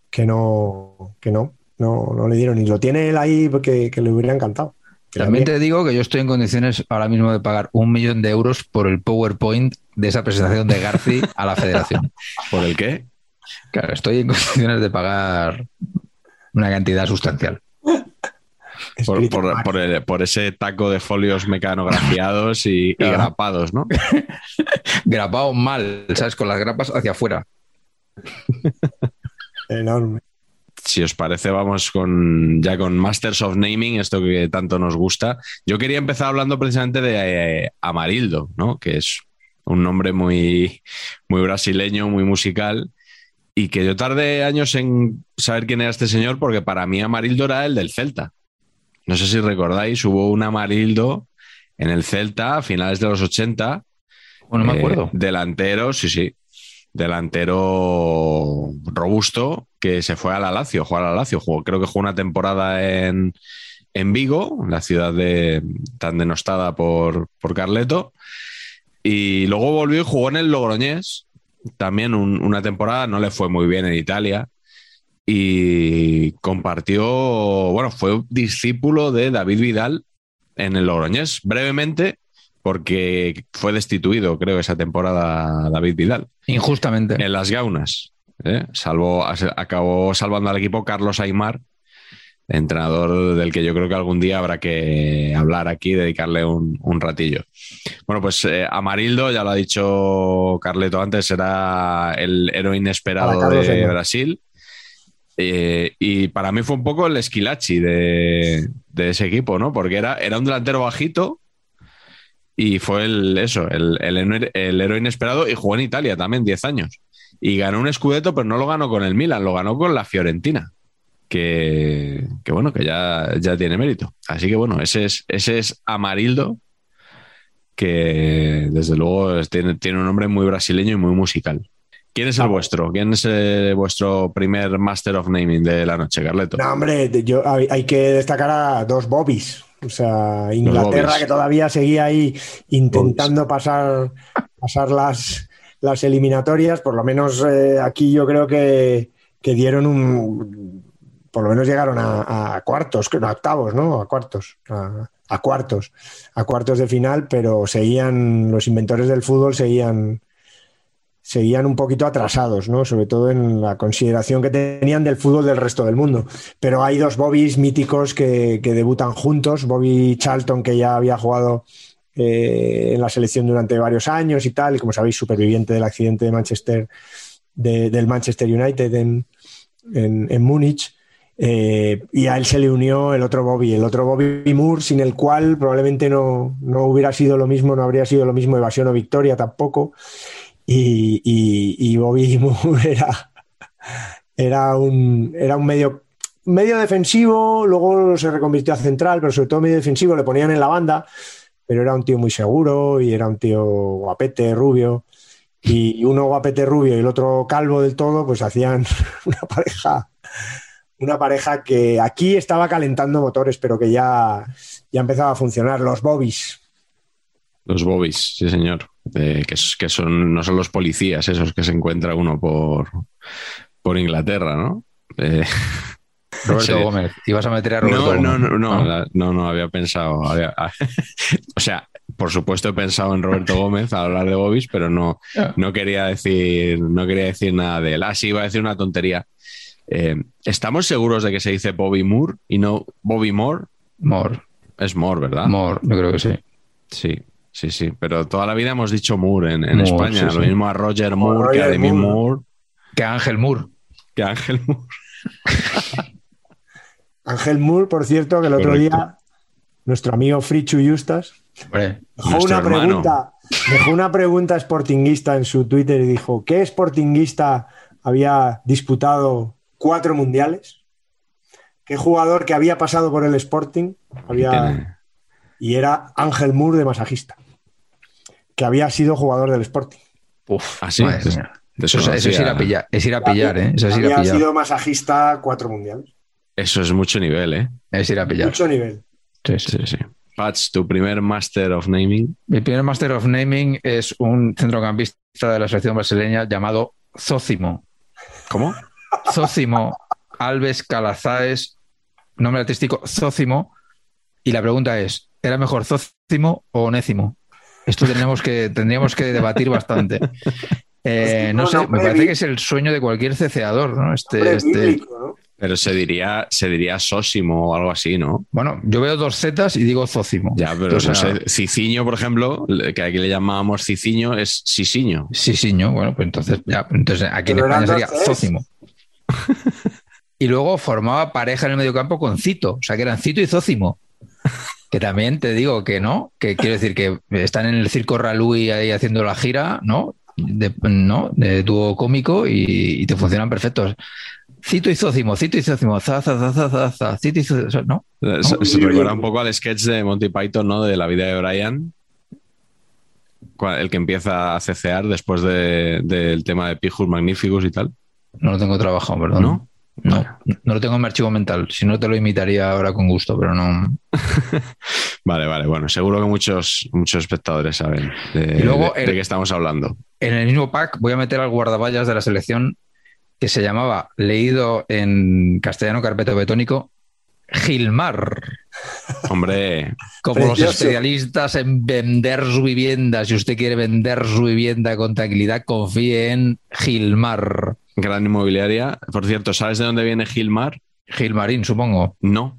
que no, que no. No, no le dieron. Y lo tiene él ahí porque le hubiera encantado. También te digo que yo estoy en condiciones ahora mismo de pagar un millón de euros por el PowerPoint de esa presentación de Garci a la federación. ¿Por el qué? Claro, estoy en condiciones de pagar una cantidad sustancial. Por, ese taco de folios mecanografiados y, y grapados, ¿no? Grapados mal, ¿sabes? Con las grapas hacia afuera. Enorme si os parece, vamos con ya con Masters of Naming, esto que tanto nos gusta. Yo quería empezar hablando precisamente de eh, Amarildo, ¿no? Que es un nombre muy, muy brasileño, muy musical. Y que yo tardé años en saber quién era este señor, porque para mí Amarildo era el del Celta. No sé si recordáis, hubo un Amarildo en el Celta a finales de los 80. Bueno, me acuerdo. Eh, delantero, sí, sí delantero robusto que se fue a la Lazio, jugó a la Lazio, creo que jugó una temporada en, en Vigo, la ciudad de, tan denostada por, por Carleto, y luego volvió y jugó en el Logroñés, también una temporada, no le fue muy bien en Italia, y compartió, bueno, fue discípulo de David Vidal en el Logroñés, brevemente, porque fue destituido, creo, esa temporada David Vidal. Injustamente. En las gaunas. ¿eh? Salvo, acabó salvando al equipo Carlos Aymar, entrenador del que yo creo que algún día habrá que hablar aquí, dedicarle un, ratillo. Bueno, pues eh, Amarildo, ya lo ha dicho Carleto antes, era el héroe inesperado de Brasil. Eh, y para mí fue un poco el esquilachi de, de ese equipo, ¿no? Porque era, era un delantero bajito y fue el, eso, el, el, el héroe inesperado y jugó en Italia también 10 años. Y ganó un Scudetto, pero no lo ganó con el Milan, lo ganó con la Fiorentina. Que, que bueno, que ya, ya tiene mérito. Así que bueno, ese es, ese es Amarildo, que desde luego tiene, tiene un nombre muy brasileño y muy musical. ¿Quién es el vuestro? ¿Quién es eh, vuestro primer Master of Naming de la noche, Carleto? No, hombre, yo, hay, hay que destacar a dos Bobbies. O sea, Inglaterra que todavía seguía ahí intentando pasar, pasar las, las eliminatorias. Por lo menos eh, aquí yo creo que, que dieron un. Por lo menos llegaron a, a cuartos, a octavos, ¿no? A cuartos. A, a cuartos. A cuartos de final, pero seguían. Los inventores del fútbol seguían seguían un poquito atrasados, ¿no? Sobre todo en la consideración que tenían del fútbol del resto del mundo. Pero hay dos Bobbys míticos que, que debutan juntos. Bobby Charlton, que ya había jugado eh, en la selección durante varios años y tal, y como sabéis, superviviente del accidente de Manchester, de, del Manchester United en, en, en Múnich. Eh, y a él se le unió el otro Bobby, el otro Bobby Moore, sin el cual probablemente no, no hubiera sido lo mismo, no habría sido lo mismo evasión o victoria tampoco y, y, Bobby Moore era, era, un, era un medio, medio defensivo, luego se reconvirtió a central, pero sobre todo medio defensivo, le ponían en la banda, pero era un tío muy seguro y era un tío guapete, rubio. Y uno guapete rubio y el otro calvo del todo, pues hacían una pareja, una pareja que aquí estaba calentando motores, pero que ya, ya empezaba a funcionar. Los Bobbies. Los Bobbies, sí, señor. Eh, que, que, son, no son los policías esos que se encuentra uno por, por Inglaterra, ¿no? Eh, Roberto sí. Gómez. ¿Ibas a meter a Roberto no, Gómez? No, no, no, no, no, no había pensado. Había, o sea, por supuesto he pensado en Roberto Gómez al hablar de Bobbies, pero no, no, quería decir, no quería decir nada de él. Ah, sí, iba a decir una tontería. Eh, ¿Estamos seguros de que se dice Bobby Moore y no Bobby Moore? Moore. Es Moore, ¿verdad? Moore, yo creo que sí. Sí, sí, sí. Pero toda la vida hemos dicho Moore en, en Moore, España. Sí, Lo sí. mismo a Roger Moore, Roger que a Demi Moore. Moore. Que a Ángel Moore. Que a Ángel Moore. Ángel Moore, por cierto, que el otro Correcto. día nuestro amigo Frichu Justas dejó una pregunta, dejó una pregunta sportinguista en su Twitter y dijo: ¿Qué sportinguista había disputado cuatro mundiales? ¿Qué jugador que había pasado por el Sporting había y era Ángel Moore de masajista, que había sido jugador del Sporting. Uf, así es. Eso, eso, eso, es ir a pillar, es ir a pillar, ¿eh? Eso es ir había a pillar. sido masajista cuatro mundiales. Eso es mucho nivel, ¿eh? Es ir a pillar. Mucho nivel. Sí, sí, sí. Pats, tu primer Master of Naming. Mi primer Master of Naming es un centrocampista de la selección brasileña llamado Zócimo. ¿Cómo? Zócimo Alves Calazáes, nombre artístico Zócimo. Y la pregunta es, ¿era mejor Zócimo o Onécimo? Esto tendríamos que, tendríamos que debatir bastante. Eh, no sé, me parece que es el sueño de cualquier ceceador, ¿no? Este, este... Pero se diría, se diría sósimo o algo así, ¿no? Bueno, yo veo dos zetas y digo zócimo. Ya, pero Entonces, no sé, ciciño, por ejemplo, que aquí le llamábamos ciciño, es sisiño. Sisiño, bueno, pues entonces, ya, entonces aquí pero en España sería zócimo. y luego formaba pareja en el mediocampo con Cito, o sea que eran Cito y Zócimo. Que también te digo que no, que quiero decir que están en el circo Ralui ahí haciendo la gira, ¿no? De, ¿no? de dúo cómico y, y, te funcionan perfectos. Cito y Zócimo, Cito y Zócimo, za, za, za, za, za, za Cito y Zócimo, ¿no? Se, se recuerda un poco al sketch de Monty Python, ¿no? De la vida de Brian, el que empieza a cecear después del de, de tema de Pijus Magnificus y tal. No lo tengo trabajado, perdón. ¿No? No, no lo tengo en mi archivo mental. Si no, te lo imitaría ahora con gusto, pero no. vale, vale. Bueno, seguro que muchos, muchos espectadores saben de, luego, de, de qué estamos hablando. En el mismo pack voy a meter al guardaballas de la selección que se llamaba, leído en castellano carpeto betónico, Gilmar. Hombre. Como Precioso. los especialistas en vender su vivienda, si usted quiere vender su vivienda con tranquilidad, confíe en Gilmar. Gran inmobiliaria. Por cierto, ¿sabes de dónde viene Gilmar? Gilmarín, supongo. No.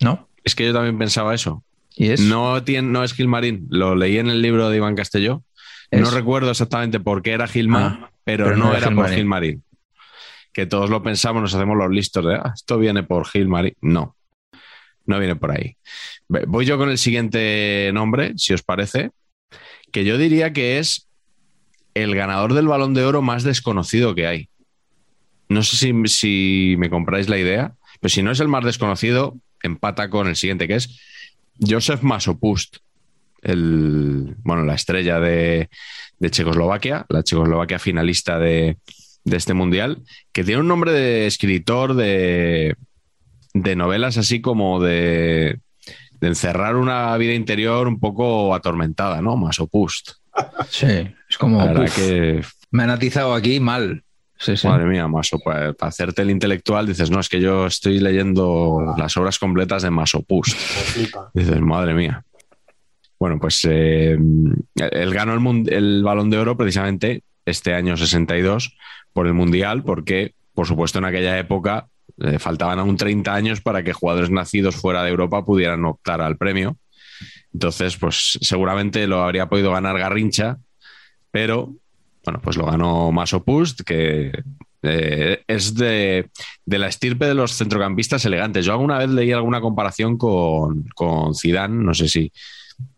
¿No? Es que yo también pensaba eso. ¿Y es? No, tiene, no es Gilmarín. Lo leí en el libro de Iván Castelló. Es... No recuerdo exactamente por qué era Gilmar, ah, pero, pero, no, no era Gilmarín. por Gilmarín. que todos lo pensamos, nos hacemos los listos de ah, esto viene por Gil Mari. No, no viene por ahí. Voy yo con el siguiente nombre, si os parece, que yo diría que es el ganador del balón de oro más desconocido que hay. No sé si, si me compráis la idea, pero si no es el más desconocido, empata con el siguiente, que es Josef Masopust, el, bueno, la estrella de, Checoslovaquia, la Checoslovaquia finalista de, este mundial, que tiene un nombre de escritor de, de novelas así como de, encerrar una vida interior un poco atormentada, ¿no? Masopust. Sí, es como que me han atizado aquí mal. Madre mía, Maso, para, hacerte el intelectual dices, no, es que yo estoy leyendo las obras completas de Masopust. Dices, madre mía. Bueno, pues eh, él ganó el, el, balón de oro precisamente este año 62 por el Mundial, porque, por supuesto, en aquella época eh, faltaban aún 30 años para que jugadores nacidos fuera de Europa pudieran optar al premio. Entonces, pues seguramente lo habría podido ganar Garrincha, pero bueno, pues lo ganó Masopust, que eh, es de, la estirpe de los centrocampistas elegantes. Yo alguna vez leí alguna comparación con, con Zidane, no sé si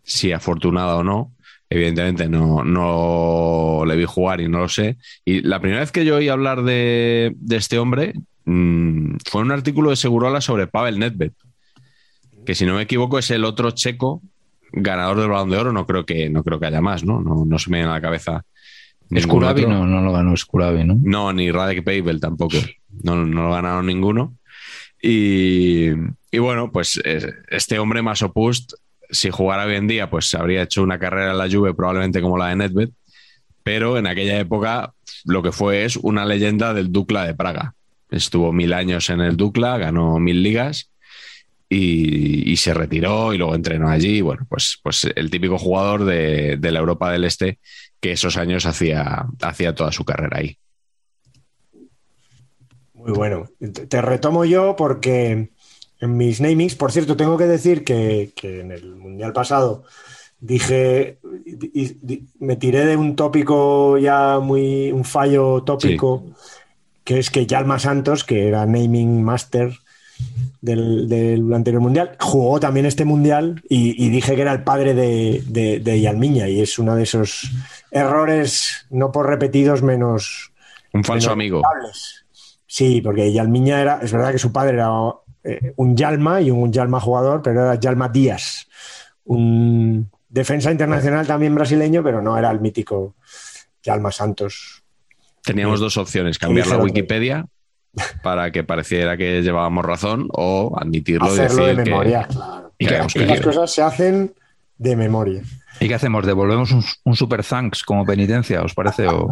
si afortunado o no. Evidentemente no, no le vi jugar y no lo sé. Y la primera vez que yo oí hablar de, este hombre mm, fue un artículo de Segurola sobre Pavel Nedved, que si no me equivoco es el otro checo ganador del Balón de Oro. No creo que, no creo que haya más, ¿no? No, no se me viene a la cabeza. Skurabi no, no lo ganó Skurabi, ¿no? No, ni Radek Pavel tampoco. No, no lo ganaron ninguno. Y, y, bueno, pues eh, este hombre más opust si jugara hoy en día, pues habría hecho una carrera en la Juve probablemente como la de Nedved, pero en aquella época lo que fue es una leyenda del Dukla de Praga. Estuvo mil años en el Dukla, ganó mil ligas y, se retiró y luego entrenó allí. Bueno, pues, pues el típico jugador de, la Europa del Este que esos años hacía, hacía toda su carrera ahí. Muy bueno. Te retomo yo porque en mis namings. Por cierto, tengo que decir que, en el Mundial pasado dije, me tiré de un tópico ya muy, un fallo tópico, que es que Yalma Santos, que era naming master del, anterior mundial, jugó también este mundial y, dije que era el padre de, de, Yalmiña y es uno de esos errores no por repetidos menos... Un falso amigo. Sí, porque Yalmiña era, es verdad que su padre era eh, un Yalma y un Yalma jugador, pero era Yalma Díaz, un defensa internacional también brasileño, pero no era el mítico Yalma Santos. Teníamos dos opciones, cambiar la Wikipedia para que pareciera que llevábamos razón o admitirlo Hacerlo de memoria, claro. Y, las cosas se hacen de memoria. ¿Y qué hacemos? ¿Devolvemos un, super thanks como penitencia, os parece? O...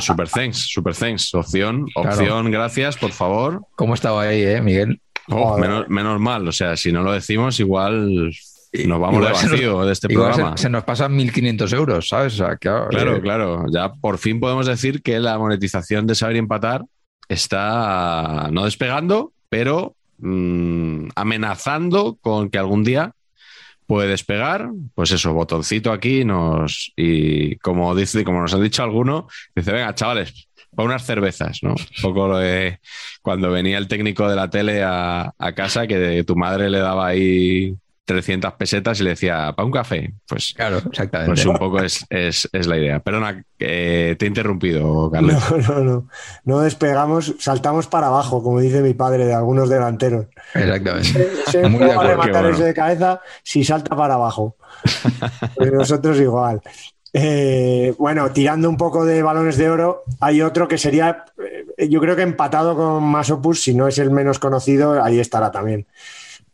super thanks, super thanks. Opción, opción, gracias, por favor. ¿Cómo estaba ahí, eh, Miguel? Oh, menos, mal, o sea, si no lo decimos, igual nos vamos de vacío de este programa. Se, nos pasan 1.500 euros, ¿sabes? claro, claro. Ya por fin podemos decir que la monetización de Saber Empatar está no despegando, pero mm, amenazando con que algún día puede despegar. Pues eso, botoncito aquí nos y como dice, como nos han dicho algunos, dice, venga, chavales, para unas cervezas, ¿no? Un poco lo de cuando venía el técnico de la tele a, casa, que tu madre le daba ahí 300 pesetas y le decía, para un café. Pues, claro, exactamente. Pues un poco es, la idea. Perdona, te he interrumpido, Carlos. No, no, no. No despegamos, saltamos para abajo, como dice mi padre de algunos delanteros. Exactamente. Se Muy de rematar ese de cabeza si salta para abajo. Pues nosotros igual. Eh, bueno, tirando un poco de balones de oro, hay otro que sería, eh, yo creo que empatado con Masopus, si no es el menos conocido, ahí estará también.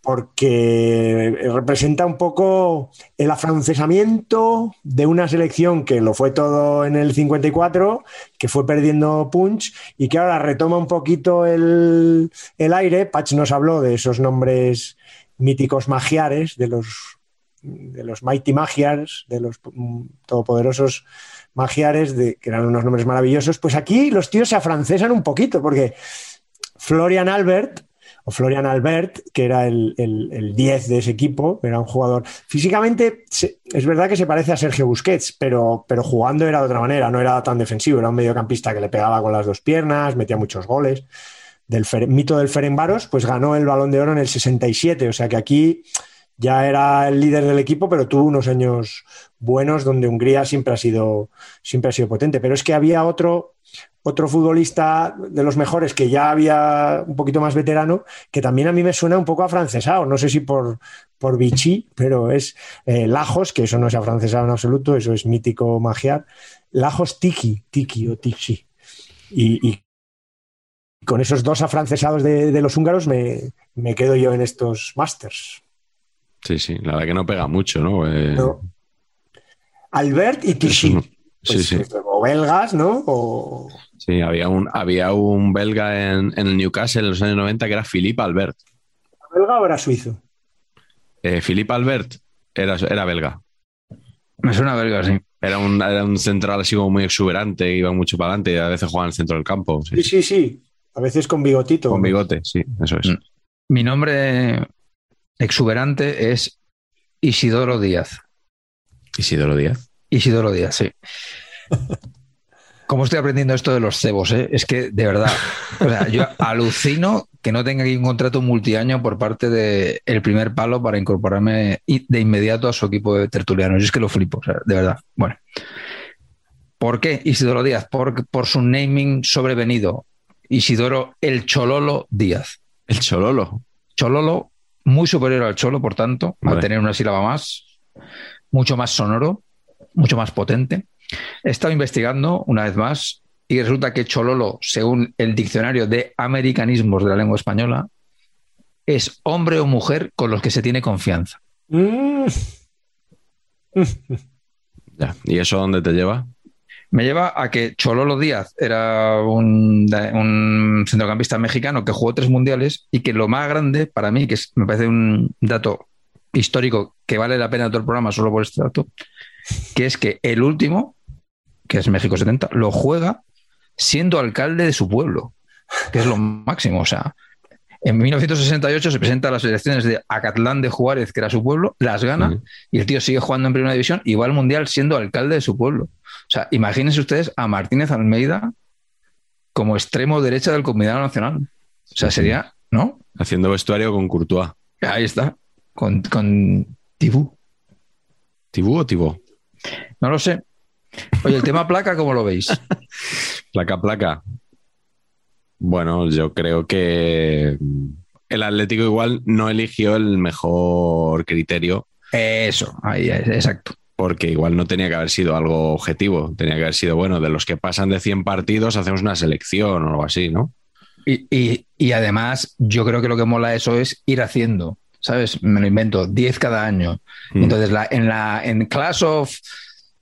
Porque representa un poco el afrancesamiento de una selección que lo fue todo en el 54, que fue perdiendo punch y que ahora retoma un poquito el, el aire. Patch nos habló de esos nombres míticos magiares, de los de los Mighty Magiars, de los todopoderosos Magiares, de, que eran unos nombres maravillosos, pues aquí los tíos se afrancesan un poquito, porque Florian Albert o Florian Albert, que era el, el, 10 de ese equipo, era un jugador. Físicamente es verdad que se parece a Sergio Busquets, pero, pero jugando era de otra manera, no era tan defensivo, era un mediocampista que le pegaba con las dos piernas, metía muchos goles. Del mito del Ferenbaros, pues ganó el balón de oro en el 67, o sea que aquí ya era el líder del equipo, pero tuvo unos años buenos donde Hungría siempre ha sido, siempre ha sido potente. Pero es que había otro, otro futbolista de los mejores que ya había un poquito más veterano, que también a mí me suena un poco afrancesado, no sé si por, por Vichy, pero es eh, Lajos, que eso no es afrancesado en absoluto, eso es mítico magiar. Lajos Tiki, Tiki o Tixi. Y, con esos dos afrancesados de, los húngaros me, me, quedo yo en estos Masters. Sí, sí, la verdad que no pega mucho, ¿no? Eh, Albert y Tichy. sí, sí. O belgas, ¿no? Sí, había un, había un belga en, el Newcastle en los años 90 que era Philippe Albert. ¿Belga o era suizo? Eh, Philippe Albert era, era belga. Me suena belga, sí. Era un, era un central así como muy exuberante, iba mucho para adelante y a veces jugaba en el centro del campo. Sí, sí, sí. A veces con bigotito. Con bigote, sí, eso es. Mm. Mi nombre exuberante es Isidoro Díaz. Isidoro Díaz. Isidoro Díaz, sí. ¿Cómo estoy aprendiendo esto de los cebos? Eh? Es que, de verdad, yo alucino que no tenga aquí un contrato multiaño por parte del el primer palo para incorporarme de inmediato a su equipo de tertulianos. Yo es que lo flipo, de verdad. Bueno. ¿Por qué Isidoro Díaz? Por, por su naming sobrevenido. Isidoro el Chololo Díaz. El Chololo. Chololo muy superior al cholo, por tanto, al tener una sílaba más, mucho más sonoro, mucho más potente. He estado investigando una vez más y resulta que chololo, según el diccionario de americanismos de la lengua española, es hombre o mujer con los que se tiene confianza. Mm. ¿Y eso dónde te lleva? me lleva a que Chololo Díaz era un, centrocampista mexicano que jugó tres mundiales y que lo más grande para mí, que me parece un dato histórico que vale la pena todo el programa solo por este dato, que es que el último, que es México 70, lo juega siendo alcalde de su pueblo, que es lo máximo. O sea, en 1968 se presenta a las elecciones de Acatlán de Juárez, que era su pueblo, las gana y el tío sigue jugando en primera división y va al mundial siendo alcalde de su pueblo. O sea, imagínense ustedes a Martínez Almeida como extremo derecha del Combinado Nacional. O sea, sería, ¿no? Haciendo vestuario con Courtois. Ahí está, con, con Tibú. ¿Tibú o Tibó? No lo sé. Oye, el tema placa, ¿cómo lo veis? placa, placa. Bueno, yo creo que el Atlético igual no eligió el mejor criterio. Eso, ahí, exacto porque igual no tenía que haber sido algo objetivo, tenía que haber sido, bueno, de los que pasan de 100 partidos hacemos una selección o algo así, ¿no? Y, además, yo creo que lo que mola eso es ir haciendo, ¿sabes? Me lo invento, 10 cada año. Mm. Entonces, en la en Class of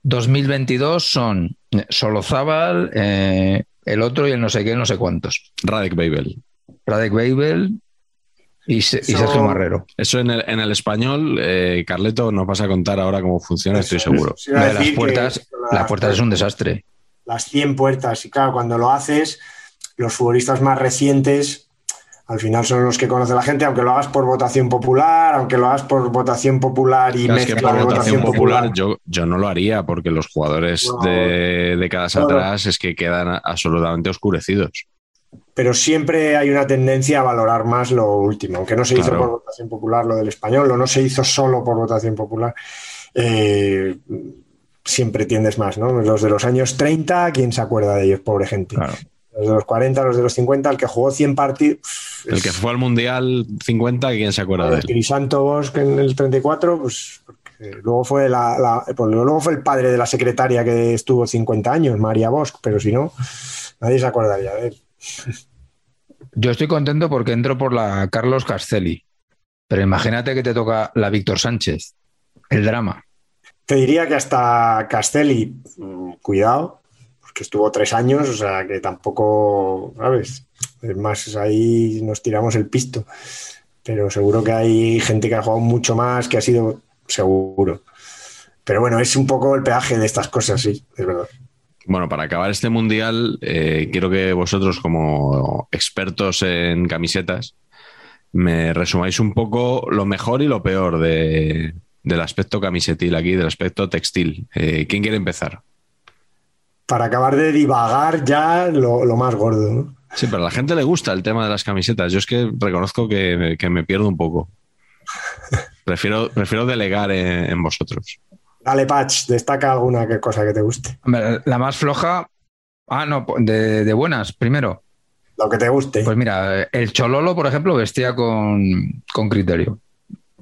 2022 son Solozábal, eh, el otro y el no sé qué, no sé cuántos. Radek Babel. Radek Babel, y, Sergio Marrero. Eso en el, en el español, eh, Carleto nos vas a contar ahora cómo funciona, estoy seguro. las puertas, las puertas es un desastre. Las 100 puertas, y claro, cuando lo haces, los futbolistas más recientes al final son los que conoce la gente, aunque lo hagas por votación popular, aunque lo hagas por votación popular y mezcla que por votación popular, Yo, yo no lo haría porque los jugadores de décadas atrás es que quedan absolutamente oscurecidos pero siempre hay una tendencia a valorar más lo último, aunque no se hizo por votación popular lo del español, o no se hizo solo por votación popular. Eh, siempre tiendes más, ¿no? Los de los años 30, ¿quién se acuerda de ellos, pobre gente? Los de los 40, los de los 50, el que jugó 100 partidos. El que fue al Mundial 50, ¿quién se acuerda de él? Crisanto Bosch en el 34, pues luego fue, la, pues, luego fue el padre de la secretaria que estuvo 50 años, María Bosch, pero si no, nadie se acordaría de él. Yo estoy contento porque entro por la Carlos Castelli, pero imagínate que te toca la Víctor Sánchez, el drama. Te diría que hasta Castelli, mm, cuidado, porque estuvo tres años, o sea que tampoco, ¿sabes? Es más, ahí nos tiramos el pisto. Pero seguro que hay gente que ha jugado mucho más, que ha sido seguro. Pero bueno, es un poco el peaje de estas cosas, sí, es verdad. Bueno, para acabar este mundial, eh, quiero que vosotros, como expertos en camisetas, me resumáis un poco lo mejor y lo peor de, del aspecto camisetil aquí, del aspecto textil. Eh, ¿Quién quiere empezar? Para acabar de divagar ya lo, lo más gordo. ¿no? Sí, pero a la gente le gusta el tema de las camisetas. Yo es que reconozco que, que me pierdo un poco. Prefiero, prefiero delegar en, en vosotros. Dale, Patch, destaca alguna que- cosa que te guste. La más floja. Ah, no, de, de buenas, primero. Lo que te guste. Pues mira, el Chololo, por ejemplo, vestía con, con criterio.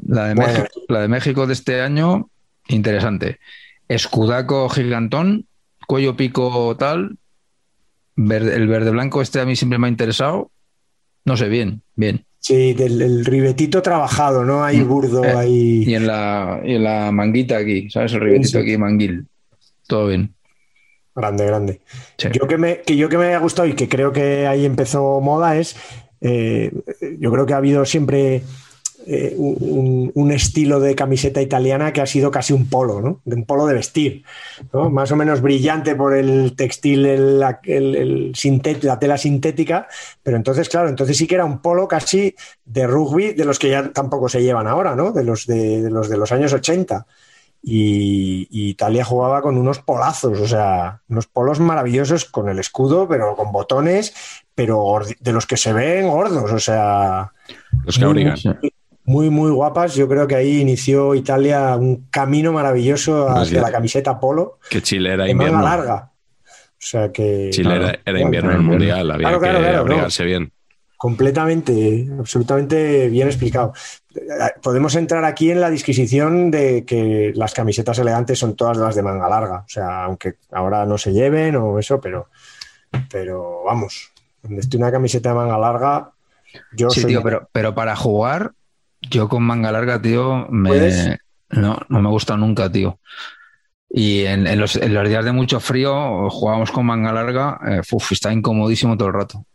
La de, Bueno. México, la de México de este año, interesante. Escudaco gigantón, cuello pico tal. Verde- el verde blanco este a mí siempre me ha interesado. No sé, bien, bien. Sí, del el ribetito trabajado, ¿no? Ahí burdo, Eh, ahí. Y en la, y en la manguita aquí, ¿sabes? El ribetito Sí. aquí, manguil. Todo bien. Grande, grande. Sí. Yo que me, que yo que me haya gustado y que creo que ahí empezó moda es, eh, yo creo que ha habido siempre eh, un, un estilo de camiseta italiana que ha sido casi un polo, ¿no? Un polo de vestir, ¿no? Más o menos brillante por el textil, el, el- el sintet- la tela sintética, pero entonces, claro, entonces sí que era un polo casi de rugby de los que ya tampoco se llevan ahora, ¿no? De los de, de los, de los años 80. Y, y Italia jugaba con unos polazos, o sea, unos polos maravillosos con el escudo, pero con botones, pero de los que se ven gordos, o sea, Los que abrigan. Muy, muy guapas. Yo creo que ahí inició Italia un camino maravilloso hacia sí. la camiseta polo Que Chile era de manga invierno. larga. O sea que Chile Claro. era, era invierno en el Claro, mundial, había Claro, que claro, no. abrigarse bien. completamente, absolutamente bien explicado. Podemos entrar aquí en la disquisición de que las camisetas elegantes son todas las de manga larga. O sea, aunque ahora no se lleven o eso, pero, pero vamos, donde esté una camiseta de manga larga, yo Sí, soy tío, pero, pero para jugar, yo con manga larga, tío, no, no me gusta nunca, tío. Y en, en los, en los días de mucho frío jugábamos con manga larga, eh, uf, está incomodísimo todo el rato.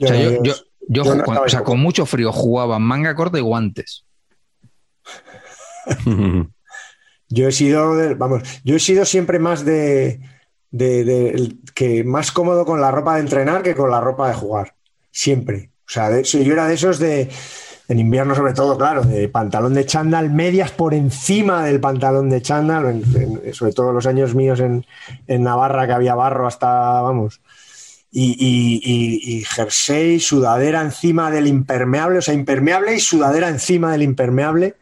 O sea, yo, yo, yo yo no con, o sea, igual. con mucho frío jugaba manga corta y guantes. Yo he sido, de- vamos, yo he sido siempre más de, de- de- que más cómodo con la ropa de entrenar que con la ropa de jugar. Siempre. O sea, yo era de esos de, en invierno sobre todo, claro, de pantalón de chándal, medias por encima del pantalón de chándal, sobre todo los años míos en, Navarra, que había barro hasta, vamos, y jersey, sudadera encima del impermeable, o sea, impermeable y sudadera encima del impermeable.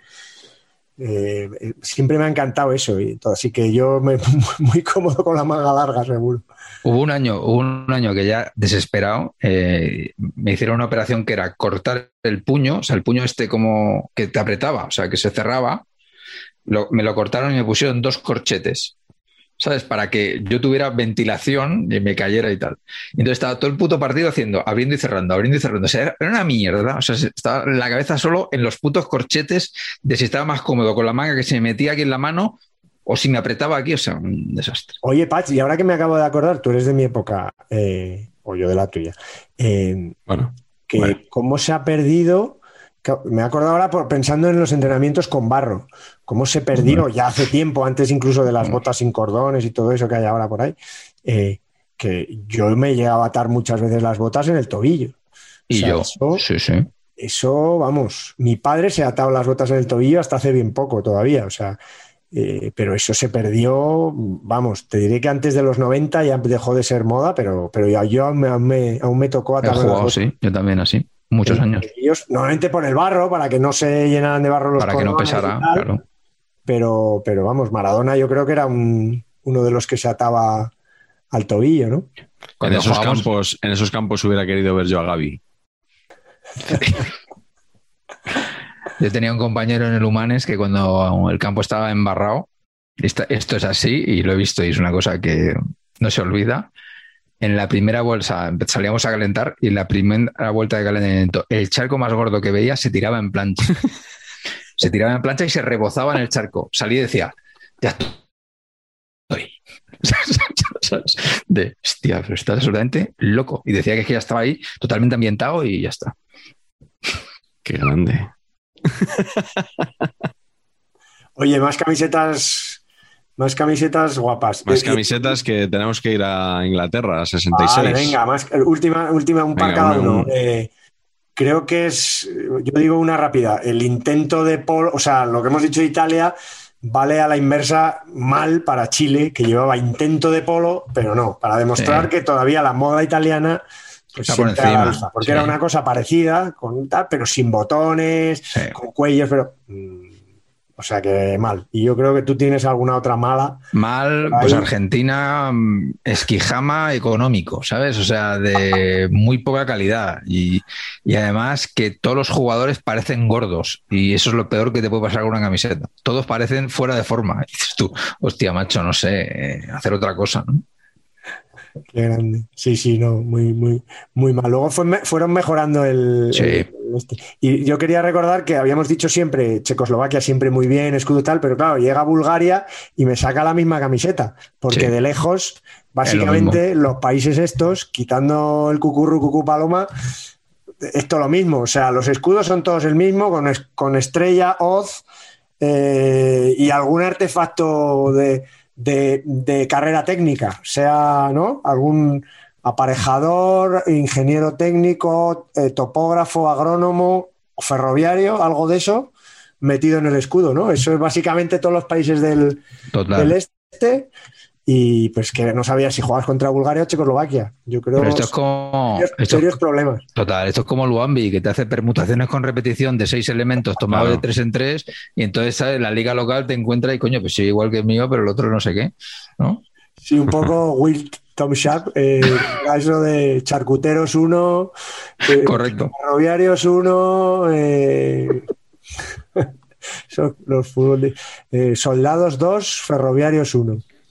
Eh, eh, siempre me ha encantado eso, y todo, así que yo me muy cómodo con la manga larga, seguro. Hubo un año, un año que ya desesperado eh, me hicieron una operación que era cortar el puño, o sea, el puño este como que te apretaba, o sea, que se cerraba. Me lo cortaron y me pusieron dos corchetes, ¿sabes? Para que yo tuviera ventilación y me cayera y tal. Entonces estaba todo el puto partido haciendo, abriendo y cerrando, abriendo y cerrando. Era una mierda. O sea, se- estaba la cabeza solo en los putos corchetes de si estaba más cómodo con la manga que se me metía aquí en la mano o si me apretaba aquí, o sea, un desastre. Oye, Pach, y ahora que me acabo de acordar, tú eres de mi época, eh, o yo de la tuya, eh, bueno, que Bueno. cómo se ha perdido, me he acordado ahora por, pensando en los entrenamientos con barro, cómo se perdió ya hace tiempo, antes incluso de las botas sin cordones y todo eso que hay ahora por ahí, eh, que yo me llegaba a atar muchas veces las botas en el tobillo. Y O sea, yo, eso- sí, sí. Eso, vamos, mi padre se ha atado las botas en el tobillo hasta hace bien poco todavía, o sea, eh, pero eso se perdió, vamos, te diré que antes de los 90 ya dejó de ser moda, pero, pero ya yo aún me, aún me- aún me tocó atarme sí, yo también así, muchos en años, normalmente por el barro, para que no se llenaran de barro los para que no pesara, tal, claro. pero, pero vamos, Maradona yo creo que era un- uno de los que se ataba al tobillo, ¿no? en esos, campos, en esos campos hubiera querido ver yo a Gaby. Yo tenía un compañero en el Humanes que cuando el campo estaba embarrado, esto es así y lo he visto y es una cosa que no se olvida. En la primera bolsa salíamos a calentar y en la primera vuelta de calentamiento, el charco más gordo que veía se tiraba en plancha. se tiraba en plancha y se rebozaba en el charco. Salía y decía, ya estoy. De, hostia, pero estás absolutamente loco. Y decía que ya estaba ahí totalmente ambientado y ya está. Qué grande. Oye, más camisetas, más camisetas guapas. Más Eh, camisetas que tenemos que ir a Inglaterra, a 66. Vale, venga, más, última, última, un par Venga, cada uno. un- Eh, creo que es, yo digo una rápida, el intento de Paul, o sea, lo que hemos dicho de Italia vale a la inversa mal para Chile, que llevaba intento de polo, pero no, para demostrar que todavía la moda italiana pues, Está por encima, porque sí. era una cosa parecida, con tal, pero sin botones, Sí. con cuellos, pero... mm, o sea que mal. Y yo creo que tú tienes alguna otra mala. Mal, Ahí. pues Argentina, mm, esquijama económico, ¿sabes? O sea, de muy poca calidad. Y, y además que todos los jugadores parecen gordos. Y eso es lo peor que te puede pasar con una camiseta. Todos parecen fuera de forma. Y dices tú, hostia, macho, no sé, eh, hacer otra cosa, ¿no? Qué grande. Sí, sí, no, muy, muy, muy mal. Luego fue- fueron mejorando el, Sí. el- este. Y yo quería recordar que habíamos dicho siempre Checoslovaquia siempre muy bien, escudo tal, pero claro, llega Bulgaria y me saca la misma camiseta, porque Sí. de lejos, básicamente, los países estos, quitando el cucurru cucú paloma, esto lo mismo. O sea, los escudos son todos el mismo, con, con estrella, hoz eh, y algún artefacto de, de- de carrera técnica, sea ¿no? algún aparejador, ingeniero técnico, eh, topógrafo, agrónomo, ferroviario, algo de eso metido en el escudo, ¿no? Eso es básicamente todos los países del, del este y pues que no sabía si jugabas contra Bulgaria o Checoslovaquia. Yo creo Pero esto es como. serios, esto es- serios problemas. Total, esto es como Luambi, que te hace permutaciones con repetición de seis elementos tomados Claro. de tres en tres, y entonces ¿sabes? la liga local te encuentra y coño, pues sí, igual que el mío, pero el otro no sé qué. ¿no? Sí, un poco Will Tom Sharp, eh, eso de charcuteros uno, eh, Correcto. ferroviarios uno, eh, son los fútbol- eh, soldados dos, ferroviarios uno.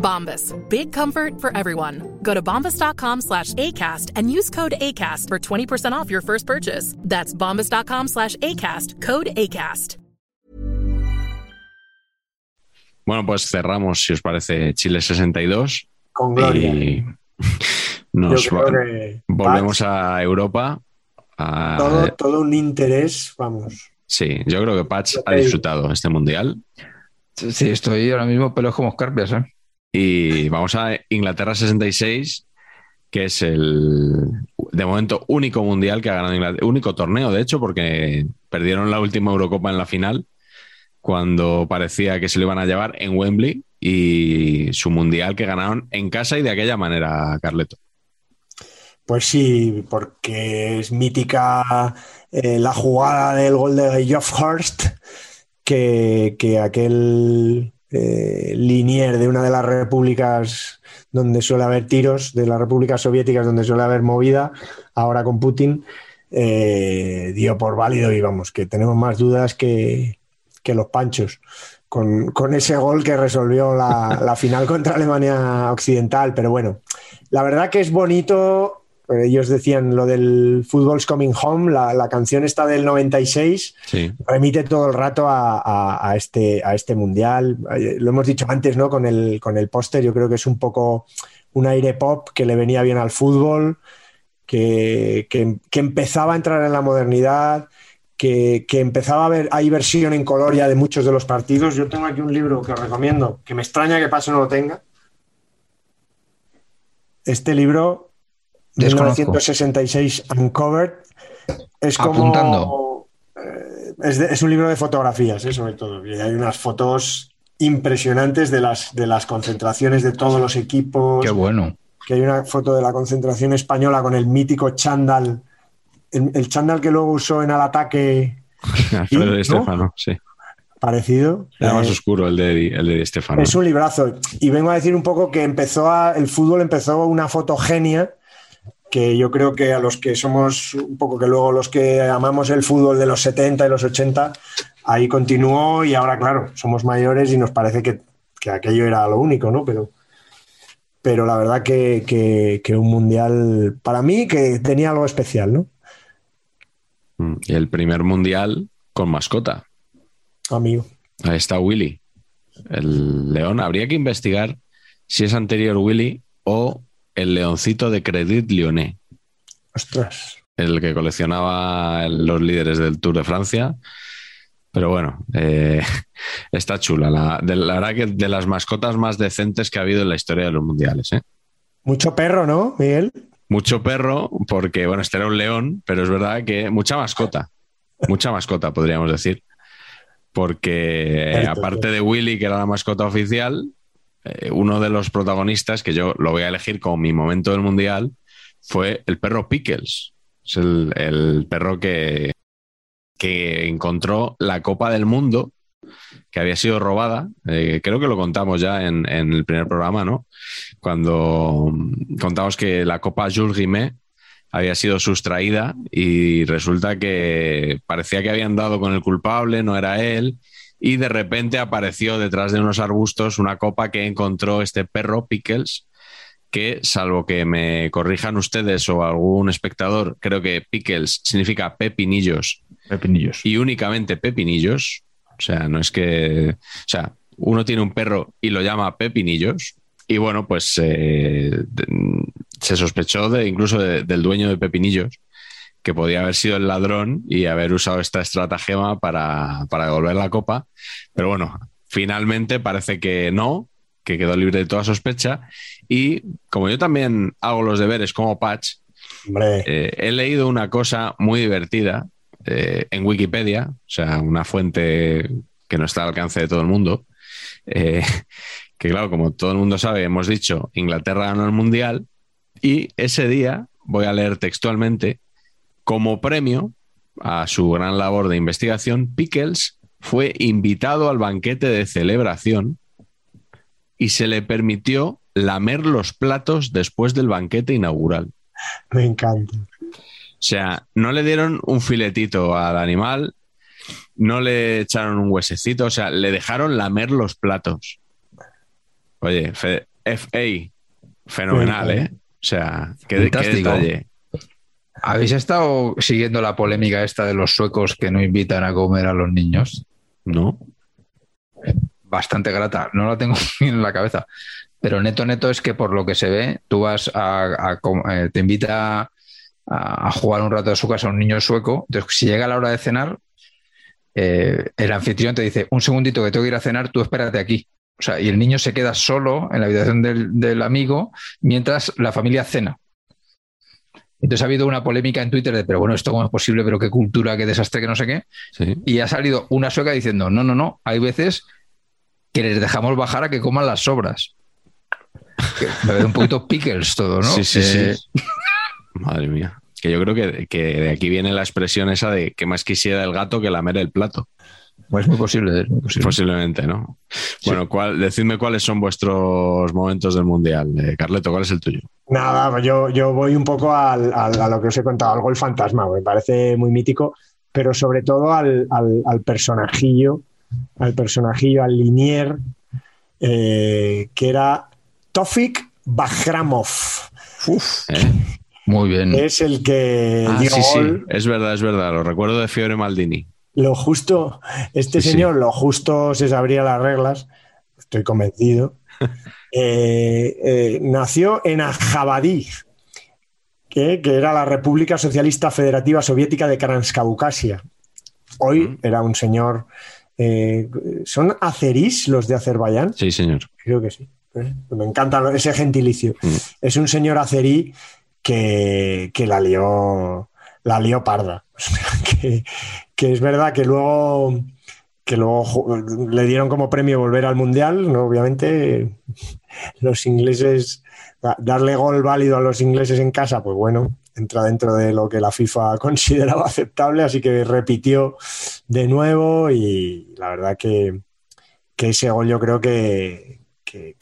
Bombas. Big comfort for everyone. Go to bombas.com slash ACAST and use code ACAST for 20% off your first purchase. That's bombas.com slash ACAST. Code ACAST. Bueno, pues cerramos, si os parece, Chile 62. Con gloria. Y nos Yo creo va- que volvemos a Europa. a- todo, todo un interés, vamos. Sí, yo creo que Patch ha disfrutado este mundial. Sí, estoy ahora mismo pelos como escarpias, ¿eh? Y vamos a Inglaterra 66, que es el, de momento, único mundial que ha ganado Inglaterra. Único torneo, de hecho, porque perdieron la última Eurocopa en la final, cuando parecía que se lo iban a llevar en Wembley, y su mundial que ganaron en casa y de aquella manera, Carleto. Pues sí, porque es mítica eh, la jugada del gol de Geoff Hurst, que, que aquel eh, linier de una de las repúblicas donde suele haber tiros, de las repúblicas soviéticas donde suele haber movida, ahora con Putin, eh, dio por válido y vamos, que tenemos más dudas que, que los panchos. Con, con ese gol que resolvió la, la final contra Alemania Occidental, pero bueno, la verdad que es bonito ellos decían lo del Football's Coming Home, la, la canción esta del 96, Sí, remite todo el rato a, a- a este, a este mundial. Eh, Lo hemos dicho antes, ¿no? Con el, con el póster, yo creo que es un poco un aire pop que le venía bien al fútbol, que, que- que empezaba a entrar en la modernidad, que, que empezaba a haber, hay versión en color ya de muchos de los partidos. Yo tengo aquí un libro que os recomiendo, que me extraña que Paso no lo tenga. Este libro, Desconozco. 1966 Uncovered, es como... Apuntando. eh, es, de- es un libro de fotografías, eh, sobre todo. Y hay unas fotos impresionantes de las, de las concentraciones de todos los equipos. Qué bueno. Que hay una foto de la concentración española con el mítico chándal, el, el chándal que luego usó en al ataque Alfredo ¿no? Di Stefano, sí. parecido. Era más Eh, oscuro el de, el de Di Stefano. es un librazo. Y vengo a decir un poco que empezó a, el fútbol empezó una fotogenia que yo creo que a los que somos un poco que luego los que amamos el fútbol de los 70 y los 80, ahí continuó y ahora, claro, somos mayores y nos parece que, que aquello era lo único, ¿no? Pero, pero la verdad que, que- que un mundial, para mí, que tenía algo especial, ¿no? Mm, Y el primer mundial con mascota. Amigo. Ahí está Willy. El león, habría que investigar si es anterior Willy o el leoncito de Credit Lyonnais. Ostras. El que coleccionaba los líderes del Tour de Francia. Pero bueno, eh, está chula. La, de, la verdad que de las mascotas más decentes que ha habido en la historia de los mundiales. ¿eh? Mucho perro, ¿no, Miguel? Mucho perro, porque, bueno, este era un león, pero es verdad que mucha mascota. Mucha mascota, podríamos decir. Porque aparte de Willy, que era la mascota oficial, eh, uno de los protagonistas, que yo lo voy a elegir como mi momento del mundial, fue el perro Pickles. Es el, perro que, que encontró la Copa del Mundo que había sido robada. Eh, creo que lo contamos ya en, el primer programa, ¿no? Cuando contamos que la Copa Jules Rimet había sido sustraída y resulta que parecía que habían dado con el culpable, no era él, y de repente apareció detrás de unos arbustos una copa que encontró este perro, Pickles, que salvo que me corrijan ustedes o algún espectador, creo que Pickles significa pepinillos. Pepinillos. Y únicamente pepinillos. O sea, no es que. O sea, uno tiene un perro y lo llama Pepinillos. Y bueno, pues eh, se sospechó de, incluso de, del dueño de Pepinillos, que podía haber sido el ladrón y haber usado esta estratagema para, para devolver la copa. Pero bueno, finalmente parece que no, que quedó libre de toda sospecha. Y como yo también hago los deberes como Patch, eh, he leído una cosa muy divertida eh, en Wikipedia, o sea, una fuente que no está al alcance de todo el mundo, eh, que claro, como todo el mundo sabe, hemos dicho, Inglaterra ganó el Mundial y ese día, voy a leer textualmente, como premio a su gran labor de investigación, Pickles fue invitado al banquete de celebración y se le permitió lamer los platos después del banquete inaugural. Me encanta. O sea, no le dieron un filetito al animal, no le echaron un huesecito, o sea, le dejaron lamer los platos. Oye, FA, fenomenal, ¿eh? O sea, qué, qué detalle. ¿Habéis estado siguiendo la polémica esta de los suecos que no invitan a comer a los niños? No. Bastante grata, no la tengo en la cabeza. Pero neto, neto es que por lo que se ve, tú vas a, a, a te invita a, jugar un rato a su casa a un niño sueco. Entonces, si llega la hora de cenar, eh, el anfitrión te dice, un segundito que tengo que ir a cenar, tú espérate aquí. O sea, y el niño se queda solo en la habitación del, del amigo mientras la familia cena. Entonces ha habido una polémica en Twitter de, pero bueno, ¿esto cómo es posible? Pero qué cultura, qué desastre, que no sé qué. Sí. Y ha salido una sueca diciendo, no, no, no, hay veces que les dejamos bajar a que coman las sobras. Me ve un poquito pickles todo, ¿no? Sí, sí, Eh, sí. Madre mía. Que yo creo que, que, de aquí viene la expresión esa de que más quisiera el gato que lamer el plato. Pues muy posible, es muy posible. Posiblemente, ¿no? Bueno, ¿cuál, decidme cuáles son vuestros momentos del Mundial. Eh, Carleto, ¿cuál es el tuyo? Nada, pues yo, yo voy un poco al, al, a lo que os he contado, al gol fantasma, me parece muy mítico, pero sobre todo al, al, al personajillo, al personajillo, al linier, eh, que era Tofik Bajramov. Uf, ¿Eh? muy bien. Es el que Ah, dio sí, sí, es verdad, es verdad. Lo recuerdo de Fiore Maldini. Lo justo, este Sí, sí. señor, lo justo se sabría las reglas, estoy convencido. Eh, eh, nació en Ajabadí, que, que era la República Socialista Federativa Soviética de Transcaucasia. Hoy Mm. era un señor. eh, ¿Son azerís los de Azerbaiyán? Sí, señor. Creo que sí. Me encanta ese gentilicio. Mm. Es un señor azerí que, que la lió, la lió parda. Que, es verdad que luego, que luego le dieron como premio volver al Mundial, ¿no? Obviamente, los ingleses, da- darle gol válido a los ingleses en casa, pues bueno, entra dentro de lo que la FIFA consideraba aceptable, así que repitió de nuevo y la verdad que, que ese gol yo creo que, que,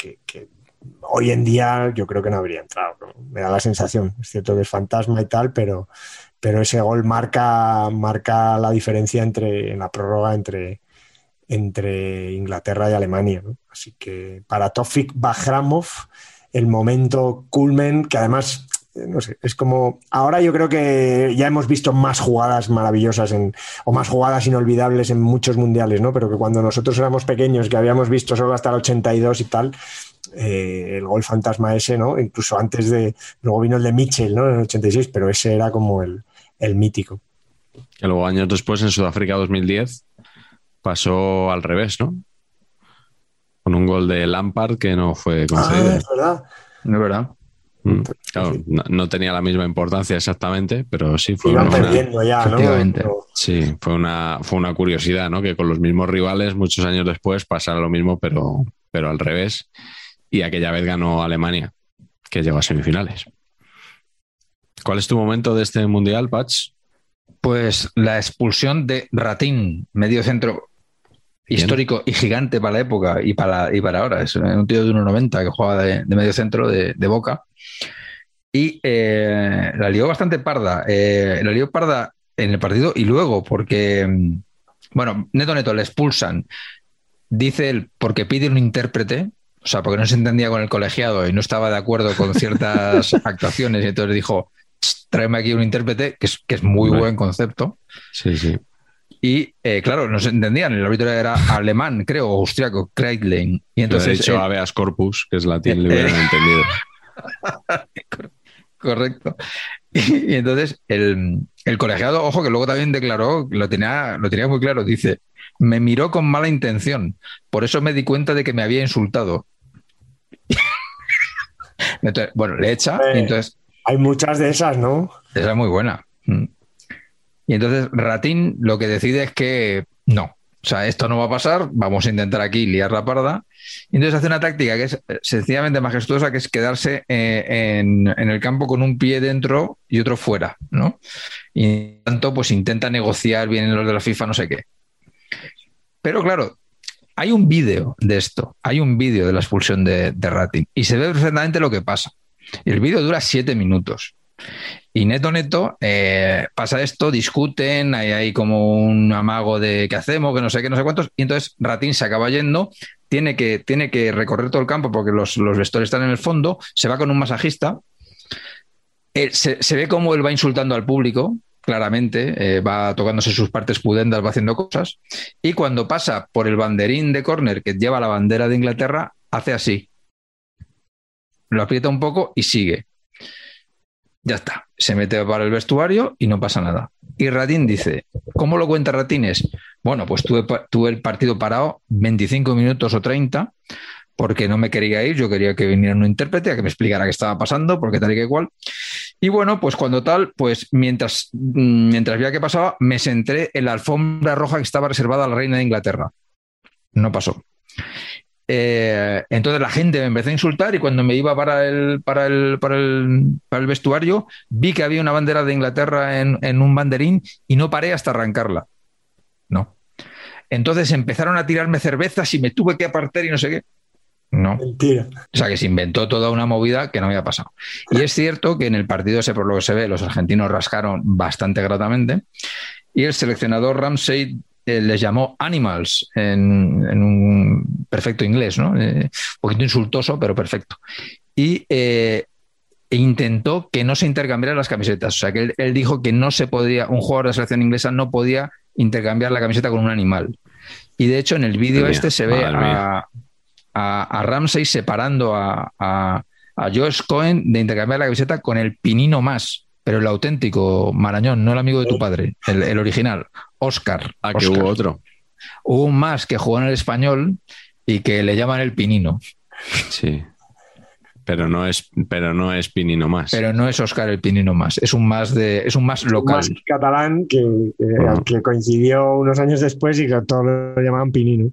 hoy en día yo creo que no habría entrado. Me da la sensación. Es cierto que es fantasma y tal, pero, pero ese gol marca, marca la diferencia entre, en la prórroga entre, entre Inglaterra y Alemania. ¿no? Así que para Tofik Bajramov, el momento culmen, que además no sé, es como, ahora yo creo que ya hemos visto más jugadas maravillosas en, o más jugadas inolvidables en muchos mundiales, ¿no? Pero que cuando nosotros éramos pequeños, que habíamos visto solo hasta el 82 y tal, eh, el gol fantasma ese, ¿no? Incluso antes de, luego vino el de Mitchell, ¿no? En el 86, pero ese era como el, el mítico. Que luego años después, en Sudáfrica 2010, pasó al revés, ¿no? Con un gol de Lampard que no fue concedido. Ah, es verdad. No es verdad. Mm, claro, no, no tenía la misma importancia exactamente, pero sí fue Iban una, perdiendo ya, ¿no? Pero- sí, fue una, fue una curiosidad, ¿no? Que con los mismos rivales, muchos años después, pasara lo mismo, pero, pero al revés. Y aquella vez ganó Alemania, que llegó a semifinales. ¿Cuál es tu momento de este mundial, Patch? Pues la expulsión de Ratín, medio centro histórico y gigante para la época y para, y para ahora. Es un tío de 1,90 que juega de, de medio centro de, de boca. Y eh, la lió bastante parda. Eh, la lió parda en el partido y luego, porque, mm, bueno, neto neto le expulsan. Dice él, porque pide un intérprete, o sea, porque no se entendía con el colegiado y no estaba de acuerdo con ciertas actuaciones, y entonces dijo, "Ch, tráeme aquí un intérprete, que es, que es muy buen concepto. Sí, sí. Y eh, claro, no se entendían, el árbitro era alemán, creo, o austriaco, Kreidlein. Y Entonces, entonces, dicho eh, habeas corpus, que es latín, le eh, hubieran entendido. correcto. Y, y entonces el, el colegiado, ojo, que luego también declaró, lo tenía, lo tenía muy claro, dice, me miró con mala intención, por eso me di cuenta de que me había insultado. Entonces, bueno, le echa, y Eh. entonces Hay muchas de esas, ¿no? Esa es muy buena. Mm. Y entonces Ratín lo que decide es que no. O sea, esto no va a pasar, vamos a intentar aquí liar la parda. Y entonces hace una táctica que es eh, sencillamente majestuosa, que es quedarse eh, en, el campo con un pie dentro y otro fuera, ¿no? Y tanto, pues intenta negociar, vienen los de la FIFA, no sé qué. Pero claro, hay un vídeo de esto, hay un vídeo de la expulsión de, de Ratín y se ve perfectamente lo que pasa. El vídeo dura siete minutos. Y neto, neto, eh, pasa esto, discuten, hay, como un amago de qué hacemos, que no sé qué, no sé cuántos, y entonces Ratín se acaba yendo, tiene que, tiene que recorrer todo el campo porque los, los vestuarios están en el fondo, se va con un masajista, Eh, se, se ve como él va insultando al público, claramente, eh, va tocándose sus partes pudendas, va haciendo cosas, y cuando pasa por el banderín de córner que lleva la bandera de Inglaterra, hace así. Lo aprieta un poco y sigue. Ya está. Se mete para el vestuario y no pasa nada. Y Ratín dice, ¿cómo lo cuenta Ratín? Es, bueno, pues tuve, tuve el partido parado 25 minutos o 30 porque no me quería ir, yo quería que viniera un intérprete a que me explicara qué estaba pasando, porque tal y que igual. Y bueno, pues cuando tal, pues mientras, mm, mientras veía qué pasaba, me senté en la alfombra roja que estaba reservada a la reina de Inglaterra. No pasó. Eh, entonces la gente me empezó a insultar y cuando me iba para el, para el, para el, para el vestuario vi que había una bandera de Inglaterra en, en un banderín y no paré hasta arrancarla. No. Entonces empezaron a tirarme cervezas y me tuve que apartar y no sé qué. No. Mentira. O sea que se inventó toda una movida que no había pasado. Y es cierto que en el partido ese, por lo que se ve, los argentinos rascaron bastante gratamente y el seleccionador Ramsey eh, les llamó animals en, en un perfecto inglés, ¿no? Eh, un poquito insultoso, pero perfecto. Y eh, e intentó que no se intercambiaran las camisetas. O sea, que él, él dijo que no se podía, un jugador de la selección inglesa no podía intercambiar la camiseta con un animal. Y de hecho, en el vídeo este se ve a Ramsey separando a, a, a Josh Cohen de intercambiar la camiseta con el pinino más, pero el auténtico Marañón, no el amigo de tu padre, el, el original, Oscar. Ah, que Oscar. hubo otro. Hubo un más que jugó en el español y que le llaman el pinino, Sí. Pero no es, pero no es Pinino más. pero no es Oscar el pinino más, es un más de, es un más local. Más catalán que, Ajá. que coincidió unos años después y que todos lo llamaban Pinino.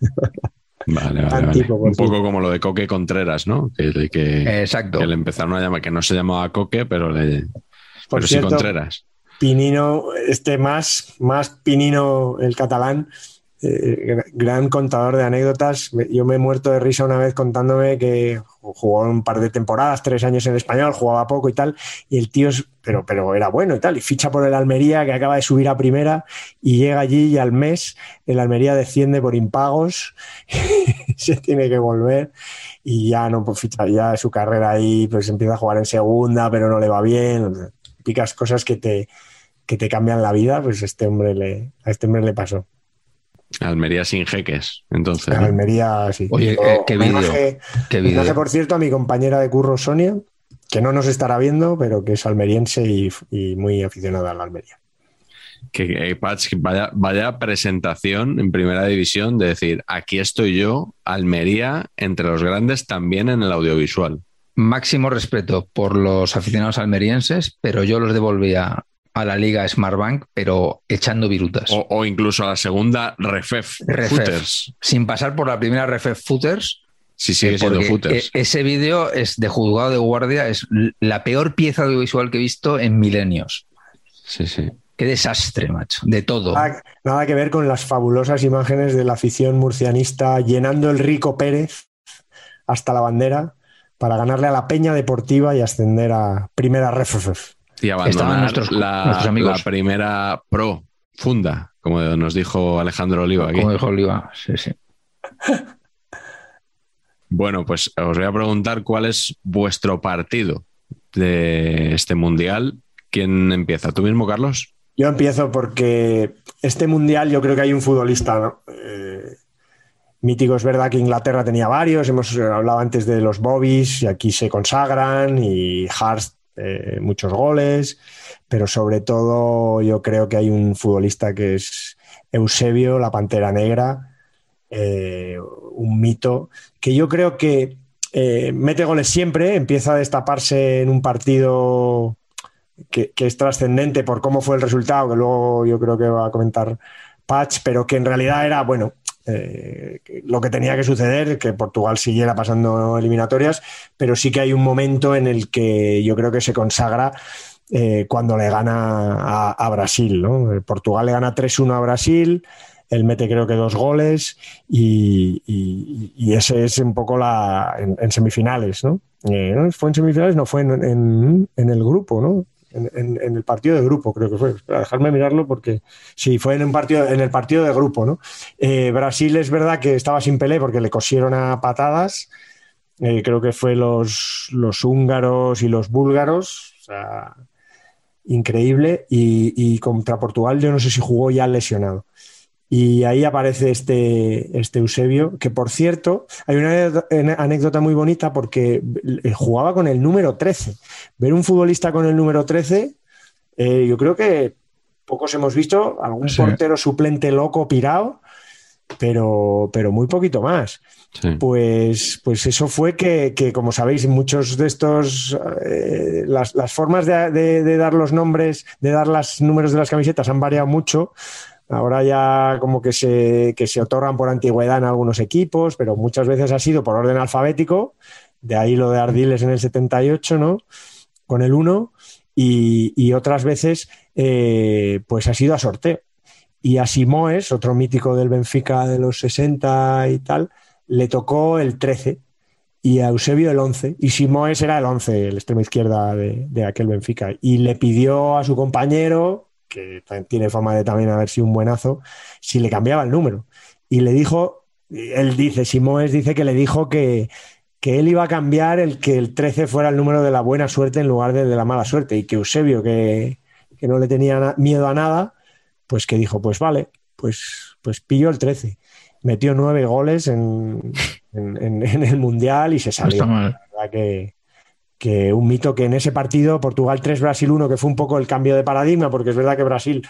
Vale, vale, vale. Un poco como lo de Coque Contreras, ¿no? Que, que- Exacto. que le empezaron a llamar, que no se llamaba Coque, pero, le, Por pero cierto, sí Contreras. Pinino, este más, más Pinino el catalán, eh, gran contador de anécdotas. Yo me he muerto de risa una vez contándome que jugó un par de temporadas, tres años en español, jugaba poco y tal, y el tío, es, pero, pero era bueno y tal, y ficha por el Almería, que acaba de subir a primera, y llega allí y al mes el Almería desciende por impagos, se tiene que volver, y ya no pues, ficha, ya su carrera ahí, pues empieza a jugar en segunda, pero no le va bien, picas cosas que te, que te cambian la vida, pues este hombre le, a este hombre le pasó. Almería sin jeques, entonces. Almería, sí. Oye, eh, qué vídeo, por cierto, a mi compañera de curro, Sonia, que no nos estará viendo, pero que es almeriense y, y muy aficionada a la Almería. Que, que, Patch, que vaya, vaya presentación en primera división de decir, aquí estoy yo, Almería, entre los grandes también en el audiovisual. Máximo respeto por los aficionados almerienses, pero yo los devolvía a la liga Smartbank, pero echando virutas. O, o incluso a la segunda Refef, Refef. Footers, Sin pasar por la primera Refef Footers, si sigue eh, siendo Footers. e- ese vídeo es de juzgado de guardia, es la peor pieza audiovisual que he visto en milenios. Sí, sí. Qué desastre, macho, de todo. Nada, nada que ver con las fabulosas imágenes de la afición murcianista llenando el Rico Pérez hasta la bandera para ganarle a la Peña Deportiva y ascender a Primera RFF. Y Estaban abandonar nuestros- la, nuestros amigos. la primera pro funda, como nos dijo Alejandro Oliva aquí. Como dijo Oliva, sí, sí. Bueno, pues os voy a preguntar cuál es vuestro partido de este mundial. ¿Quién empieza? ¿Tú mismo, Carlos? Yo empiezo porque este mundial yo creo que hay un futbolista ¿no? Eh, mítico. Es verdad que Inglaterra tenía varios, hemos hablado antes de los Bobbies y aquí se consagran y Hart eh, muchos goles, pero sobre todo yo creo que hay un futbolista que es Eusebio, la Pantera Negra, eh, un mito que yo creo que eh, mete goles siempre, empieza a destaparse en un partido que, que es trascendente por cómo fue el resultado, que luego yo creo que va a comentar Patch, pero que en realidad era, bueno, eh, lo que tenía que suceder, que Portugal siguiera pasando eliminatorias, pero sí que hay un momento en el que yo creo que se consagra eh, cuando le gana a, Brasil. ¿no? Portugal le gana 3-1 a Brasil, él mete creo que dos goles y, ese es un poco la en, semifinales, ¿no? Eh, ¿no? Fue en semifinales, no fue en, en, en el grupo, ¿no? En, el partido de grupo, creo que fue. Espera, dejarme mirarlo porque sí, fue en, un partido, en el partido de grupo, ¿no? Eh, Brasil es verdad que estaba sin Pelé porque le cosieron a patadas. Eh, creo que fue los, los húngaros y los búlgaros. O sea, increíble. Y, y, contra Portugal, yo no sé si jugó ya lesionado. Y ahí aparece este, este Eusebio, que por cierto, hay una anécdota muy bonita porque jugaba con el número 13. Ver un futbolista con el número 13, eh, yo creo que pocos hemos visto, algún sí. portero suplente loco pirado, pero, pero muy poquito más. Sí. Pues, pues eso fue que, que, como sabéis, muchos de estos, eh, las, las, formas de, de, de, dar los nombres, de dar los números de las camisetas han variado mucho. Ahora ya como que se, que se otorgan por antigüedad en algunos equipos, pero muchas veces ha sido por orden alfabético, de ahí lo de Ardiles en el 78, ¿no? Con el 1, y, y, otras veces eh, pues ha sido a sorteo. Y a Simoes, otro mítico del Benfica de los 60 y tal, le tocó el 13 y a Eusebio el 11. Y Simoes era el 11, el extremo izquierda de, de aquel Benfica. Y le pidió a su compañero, que tiene fama de también haber sido un buenazo, si le cambiaba el número. Y le dijo, él dice, Simoes dice que le dijo que, que él iba a cambiar el que el 13 fuera el número de la buena suerte en lugar de, de la mala suerte. Y que Eusebio, que, que no le tenía miedo a nada, pues que dijo, pues vale, pues, pues pillo el 13. Metió nueve goles en, en, en, en el Mundial y se salió. No está mal. Que, que un mito que en ese partido Portugal 3, Brasil 1, que fue un poco el cambio de paradigma, porque es verdad que Brasil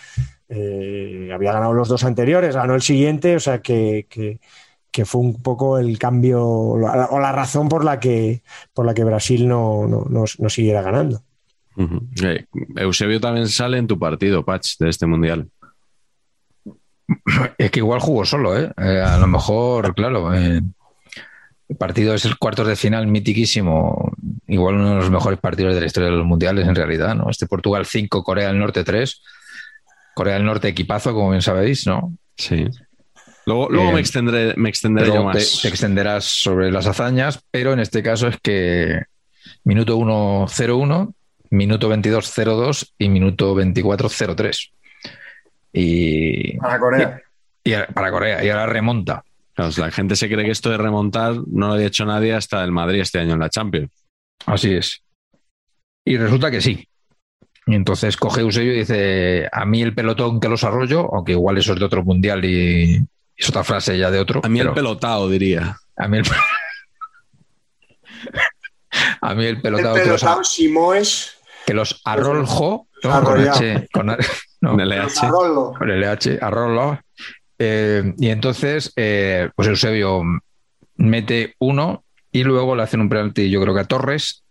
eh, había ganado los dos anteriores, ganó el siguiente, o sea que, que, que fue un poco el cambio o la, o la, razón por la que, por la que Brasil no, no, no, no siguiera ganando. Uh -huh. eh, Eusebio también sale en tu partido, Patch, de este mundial. Es que igual jugó solo, ¿eh? eh a lo mejor, claro. Eh, el partido es el cuartos de final mitiquísimo. Igual uno de los mejores partidos de la historia de los mundiales, en realidad, ¿no? Este Portugal 5, Corea del Norte 3. Corea del Norte equipazo, como bien sabéis, ¿no? Sí. Luego, luego Eh, me extendré, me extenderé yo Pero te, más. te extenderás sobre las hazañas, pero en este caso es que minuto 1, 0-1, minuto 22, 0-2 y minuto 24, 0-3. Y, Para Corea. y ahora- para Corea, y ahora remonta. Claro, la gente se cree que esto de remontar no lo había hecho nadie hasta el Madrid este año en la Champions. Así es. Y resulta que sí. Y entonces coge Eusebio y dice, a mí el pelotón que los arroyo, aunque igual eso es de otro mundial y es otra frase ya de otro. A mí el pelotao, diría. a mí el, a mí el El pelotado que pelotao Simoes. que los arroljo ¿no? con Arrollado. H, con, a- no, Con LH. Arrolo. con LH, arrollo. Eh, y entonces, eh, pues Eusebio mete uno y luego le hacen un penalti, yo creo que a Torres,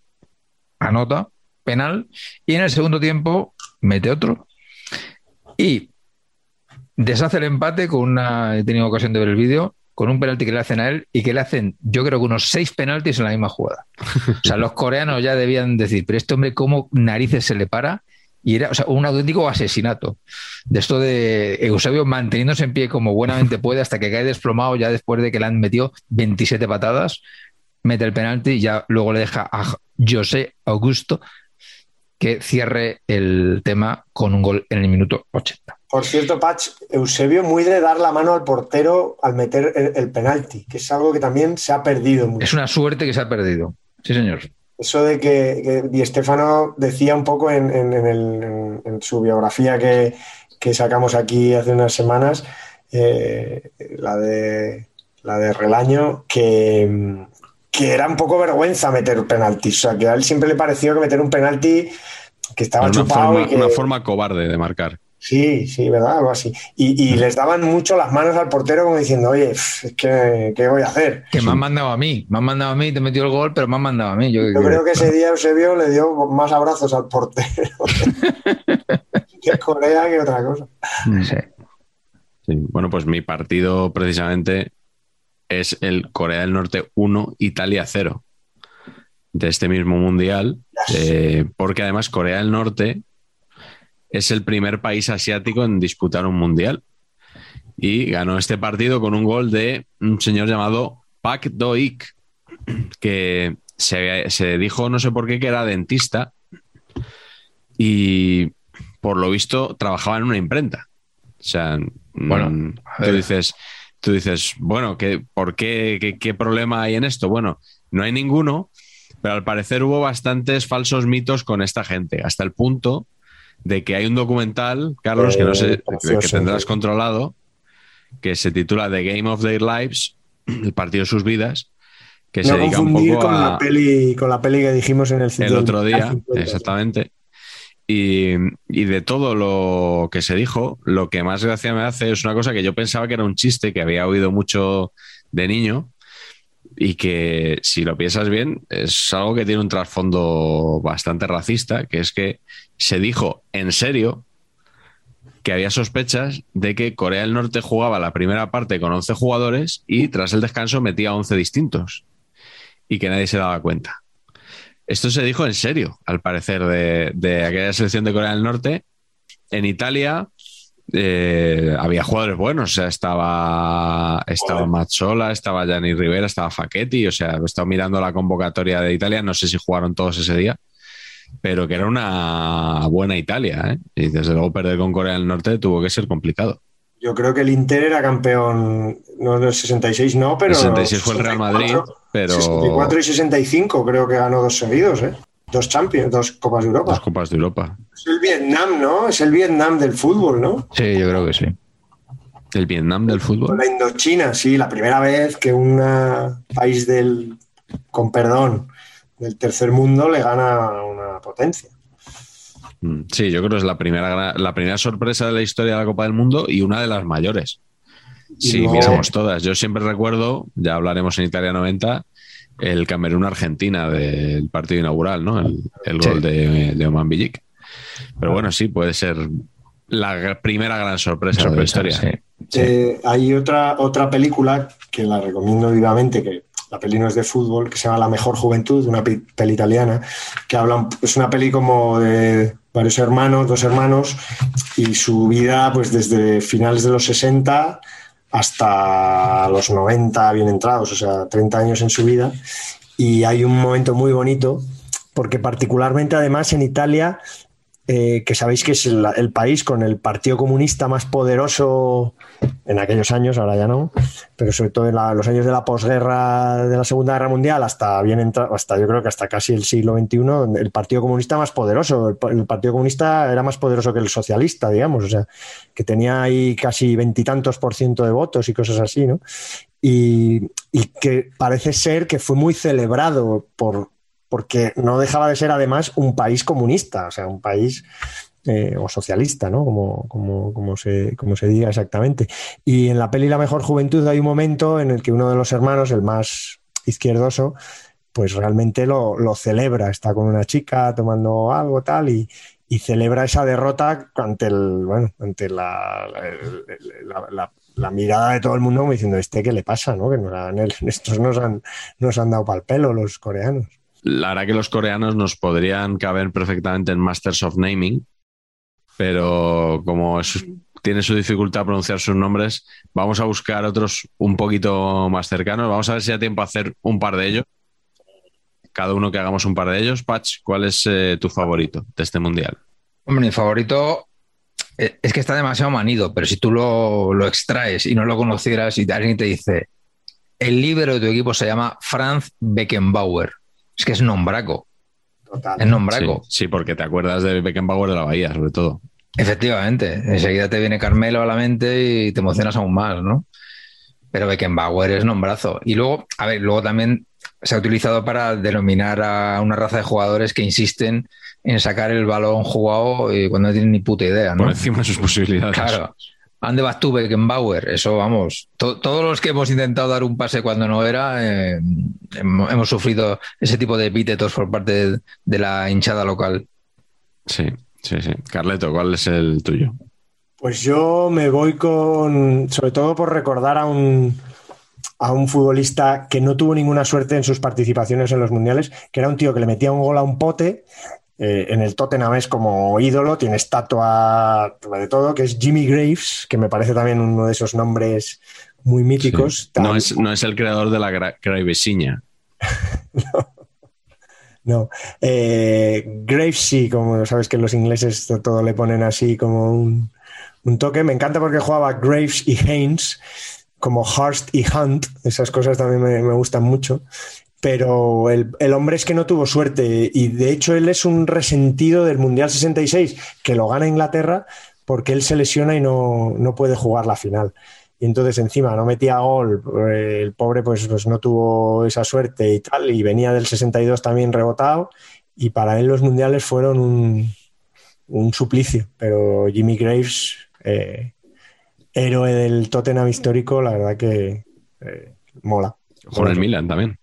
anota, penal, y en el segundo tiempo mete otro y deshace el empate con una, he tenido ocasión de ver el vídeo, con un penalti que le hacen a él y que le hacen, yo creo que unos seis penaltis en la misma jugada. O sea, los coreanos ya debían decir, pero este hombre, ¿cómo narices se le para? Y era o sea, un auténtico asesinato. De esto de Eusebio manteniéndose en pie como buenamente puede hasta que cae desplomado ya después de que le han metido 27 patadas, mete el penalti y ya luego le deja a José Augusto que cierre el tema con un gol en el minuto 80. Por cierto, Patch, Eusebio muy de dar la mano al portero al meter el, el penalti, que es algo que también se ha perdido mucho. Es una suerte que se ha perdido. Sí, señor. Eso de que, que Di Stéfano decía un poco en, en- en el- en- en su biografía que, que sacamos aquí hace unas semanas, eh, la, de, la de Relaño, que, que era un poco vergüenza meter penaltis. O sea, que a él siempre le pareció que meter un penalti que estaba Una chupado forma, y que... una forma cobarde de marcar. Sí, sí, ¿verdad? Algo así. Y, y les daban mucho las manos al portero como diciendo, oye, es que, ¿qué voy a hacer? Que me han mandado a mí. Me han mandado a mí, te metió el gol, pero me han mandado a mí. Yo, Yo creo que ese día Eusebio le dio más abrazos al portero de Corea que otra cosa. Sí. Sí. Bueno, pues mi partido precisamente es el Corea del Norte 1, Italia 0 de este mismo mundial, eh, porque además Corea del Norte es el primer país asiático en disputar un mundial y ganó este partido con un gol de un señor llamado Pak Do-ik, que se, se dijo no sé por qué que era dentista y por lo visto trabajaba en una imprenta. O sea, Bueno, mm, tú dices, tú dices, bueno, ¿qué, ¿por qué, qué, qué problema hay en esto? Bueno, no hay ninguno, pero al parecer hubo bastantes falsos mitos con esta gente, hasta el punto de que hay un documental, Carlos, que no sé, Eh, precioso, que tendrás sí. controlado, que se titula The Game of Their Lives, el partido de sus vidas, que se dedica un confundir poco con, a, la peli, con la peli que dijimos en el el otro día, 50. exactamente. Y, y de todo lo que se dijo, lo que más gracia me hace es una cosa que yo pensaba que era un chiste que había oído mucho de niño y que si lo piensas bien es algo que tiene un trasfondo bastante racista, que es que se dijo en serio que había sospechas de que Corea del Norte jugaba la primera parte con 11 jugadores y tras el descanso metía 11 distintos y que nadie se daba cuenta. Esto se dijo en serio, al parecer, de, de aquella selección de Corea del Norte. En Italia eh, había jugadores buenos, o sea, estaba, estaba Mazzola, estaba Gianni Rivera, estaba Facchetti, o sea, he estado mirando la convocatoria de Italia, no sé si jugaron todos ese día, pero que era una buena Italia, ¿eh? Y desde luego perder con Corea del Norte tuvo que ser complicado. Yo creo que el Inter era campeón, no en el 66 no, pero... el 66 fue el Real Madrid, 64, pero 64 y 65 creo que ganó dos seguidos, ¿eh? Dos Champions, dos Copas de dos Europa. Copas de Europa. Es el Vietnam, ¿no? Es el Vietnam del fútbol, ¿no? Sí, yo creo que sí. El Vietnam del fútbol. La Indochina, sí, la primera vez que un país del, con perdón, del tercer mundo le gana a una potencia. Mm, Sí, yo creo que es la primera, la primera sorpresa de la historia de la Copa del Mundo y una de las mayores. Luego- miramos todas, yo siempre recuerdo, ya hablaremos en Italia 90, el Camerún-Argentina del partido inaugural, ¿no? El, el Sí. gol de, de Oman Billik. Pero bueno, sí, puede ser la primera gran sorpresa, de la historia. sí. Sí. Eh, hay otra, otra película que la recomiendo vivamente, que la peli no es de fútbol, que se llama La Mejor Juventud, una pe- peli italiana, que habla, es una peli como de varios hermanos, dos hermanos, y su vida pues desde finales de los 60 hasta los 90 bien entrados, o sea, 30 años en su vida. Y hay un momento muy bonito, porque particularmente además en Italia eh, que sabéis que es el, país con el Partido Comunista más poderoso en aquellos años, ahora ya no, pero sobre todo en los años de la posguerra de la Segunda Guerra Mundial, hasta bien entrado, hasta yo creo que hasta casi el siglo XXI, el Partido Comunista más poderoso. El, el, Partido Comunista era más poderoso que el socialista, digamos, o sea, que tenía ahí casi veintitantos por ciento de votos y cosas así, ¿no? Y, y que parece ser que fue muy celebrado por, porque no dejaba de ser además un país comunista, o sea, un país eh, o socialista, ¿no? Como, como, como, se, como se diga exactamente. Y en la peli La Mejor Juventud hay un momento en el que uno de los hermanos, el más izquierdoso, pues realmente lo, celebra, está con una chica tomando algo tal y, celebra esa derrota ante el, bueno, ante la, mirada de todo el mundo diciendo, este qué le pasa, ¿no? Que nos estos nos han, nos han dado pal pelo los coreanos la verdad que los coreanos nos podrían caber perfectamente en Masters of Naming, pero como tiene su dificultad pronunciar sus nombres, vamos a buscar otros un poquito más cercanos. Vamos a ver si da tiempo a hacer un par de ellos. Cada uno que hagamos un par de ellos. Patch, ¿cuál es eh, tu favorito de este mundial? Mi favorito eh, es que está demasiado manido, pero si tú lo, lo extraes y no lo conocieras y alguien te dice, el líbero de tu equipo se llama Franz Beckenbauer es que es nombraco. Total. Es nombraco. Sí, sí, porque te acuerdas de Beckenbauer de la Bahía, sobre todo. Efectivamente. Enseguida te viene Carmelo a la mente y te emocionas aún más, ¿no? Pero Beckenbauer es nombrazo. Y luego, a ver, luego también se ha utilizado para denominar a una raza de jugadores que insisten en sacar el balón jugado cuando no tienen ni puta idea, ¿no? Por encima de sus posibilidades. Claro. ¿A dónde vas tú, Beckenbauer? Eso, vamos, to todos los que hemos intentado dar un pase cuando no era, eh, hemos sufrido ese tipo de epítetos por parte de, de, la hinchada local. Sí, sí, sí. Carleto, ¿cuál es el tuyo? Pues yo me voy con, sobre todo por recordar a un, a un futbolista que no tuvo ninguna suerte en sus participaciones en los mundiales, que era un tío que le metía un gol a un pote eh, en el Tottenham es como ídolo, tiene estatua de todo, que es Jimmy Graves, que me parece también uno de esos nombres muy míticos. Sí. No, es, no, es, el creador de la gra Gravesiña. no. no. Eh, Graves sí, como sabes que los ingleses todo le ponen así como un, un toque. Me encanta porque jugaba Graves y Haynes como Hurst y Hunt, esas cosas también me, me gustan mucho pero el, hombre es que no tuvo suerte y de hecho él es un resentido del Mundial 66 que lo gana Inglaterra porque él se lesiona y no, no puede jugar la final. Y entonces encima no metía gol, el pobre pues, pues no tuvo esa suerte y tal, y venía del 62 también rebotado y para él los mundiales fueron un, un suplicio, pero Jimmy Graves, eh, héroe del Tottenham histórico, la verdad que eh, mola. Con el Milan también.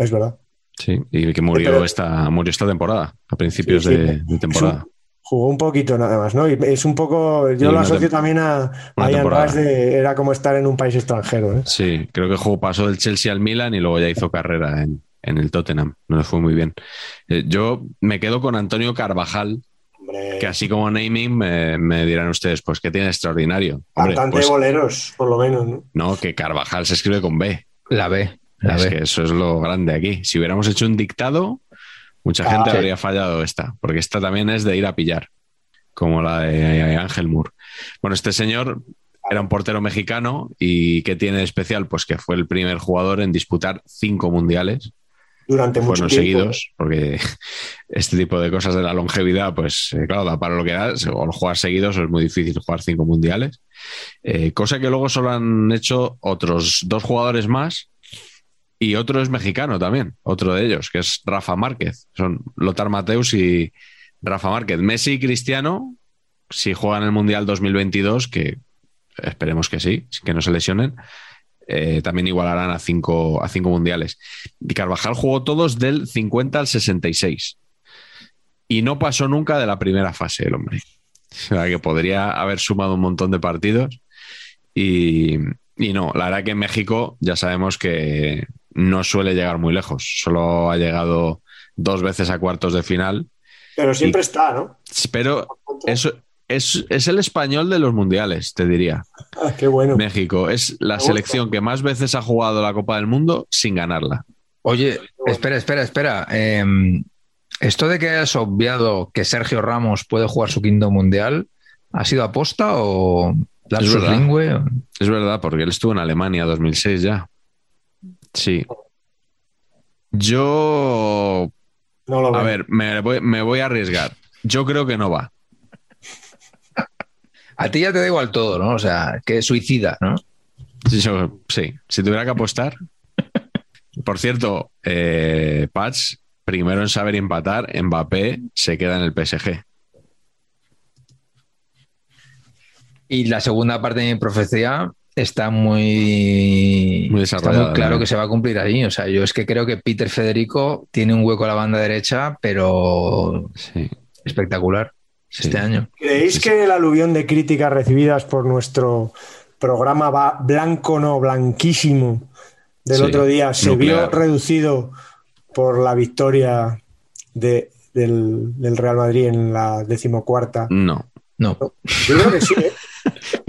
Es verdad. Sí, y que murió, Pero, esta, murió esta temporada, a principios sí, sí. De, de, temporada. Jugó un poquito nada más, ¿no? Y es un poco. Yo lo asocio también a, a Ian Rush de. Era como estar en un país extranjero. ¿eh? Sí, creo que jugó, pasó del Chelsea al Milan y luego ya hizo carrera en, en el Tottenham. No le fue muy bien. Eh, yo me quedo con Antonio Carvajal, Hombre. que así como naming me, me, dirán ustedes, pues que tiene extraordinario. Bastante pues, boleros, por lo menos. ¿no? no, que Carvajal se escribe con B. La B. Es que eso es lo grande aquí. Si hubiéramos hecho un dictado, mucha gente ah, sí. habría fallado esta, porque esta también es de ir a pillar, como la de Ángel Moore. Bueno, este señor era un portero mexicano y ¿qué tiene de especial? Pues que fue el primer jugador en disputar cinco mundiales. Durante mucho seguidos, porque este tipo de cosas de la longevidad, pues eh, claro, da para lo que da, o jugar seguidos o es muy difícil jugar cinco mundiales. Eh, cosa que luego solo han hecho otros dos jugadores más, y otro es mexicano también, otro de ellos, que es Rafa Márquez. Son Lothar Mateus y Rafa Márquez. Messi y Cristiano, si juegan el Mundial 2022, que esperemos que sí, que no se lesionen, eh, también igualarán a cinco, a cinco mundiales. Y Carvajal jugó todos del 50 al 66. Y no pasó nunca de la primera fase el hombre. O sea, que podría haber sumado un montón de partidos. Y, y no, la verdad que en México ya sabemos que no suele llegar muy lejos. Solo ha llegado dos veces a cuartos de final. Pero siempre y, está, ¿no? Pero eso, es, es el español de los mundiales, te diría. Ah, qué bueno. México es la selección que más veces ha jugado la Copa del Mundo sin ganarla. Oye, espera, espera, espera. Eh, esto de que hayas obviado que Sergio Ramos puede jugar su quinto mundial, ¿ha sido aposta o lapsus verdad. lingüe? Es verdad, porque él estuvo en Alemania 2006 ya. Sí. Yo, No lo a ver, me voy, me voy a arriesgar. Yo creo que no va. A ti ya te da igual todo, ¿no? O sea, que suicida, ¿no? Yo- sí, si tuviera que apostar. Por cierto, eh, Pats, primero en saber empatar, Mbappé se queda en el PSG. Y la segunda parte de mi profecía está muy, Muy está muy claro ¿no? que se va a cumplir ahí. O sea, yo es que creo que Peter Federico tiene un hueco a la banda derecha, pero Sí. espectacular Sí. este año. ¿Creéis que el aluvión de críticas recibidas por nuestro programa va blanco no blanquísimo del Sí, otro día se nuclear. vio reducido por la victoria de- del, del Real Madrid en la decimocuarta? No, No, Yo creo que sí, ¿eh?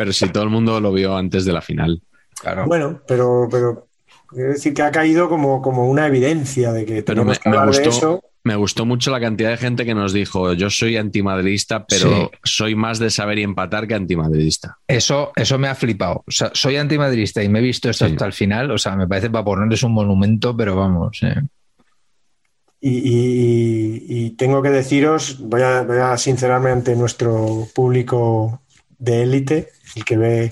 Pero si todo el mundo lo vio antes de la final. claro. Bueno, pero, pero quiero decir que ha caído como, como una evidencia de que Pero tenemos me, que me hablar de gustó, eso. me gustó mucho la cantidad de gente que nos dijo, yo soy antimadridista, pero Sí. soy más de saber y empatar que antimadridista. Eso, eso me ha flipado. O sea, soy antimadrista y me he visto esto Sí. hasta el final. O sea, me parece para ponerles un monumento, pero vamos. eh. Y, y- y tengo que deciros, voy a, voy a sincerarme ante nuestro público de élite, el que ve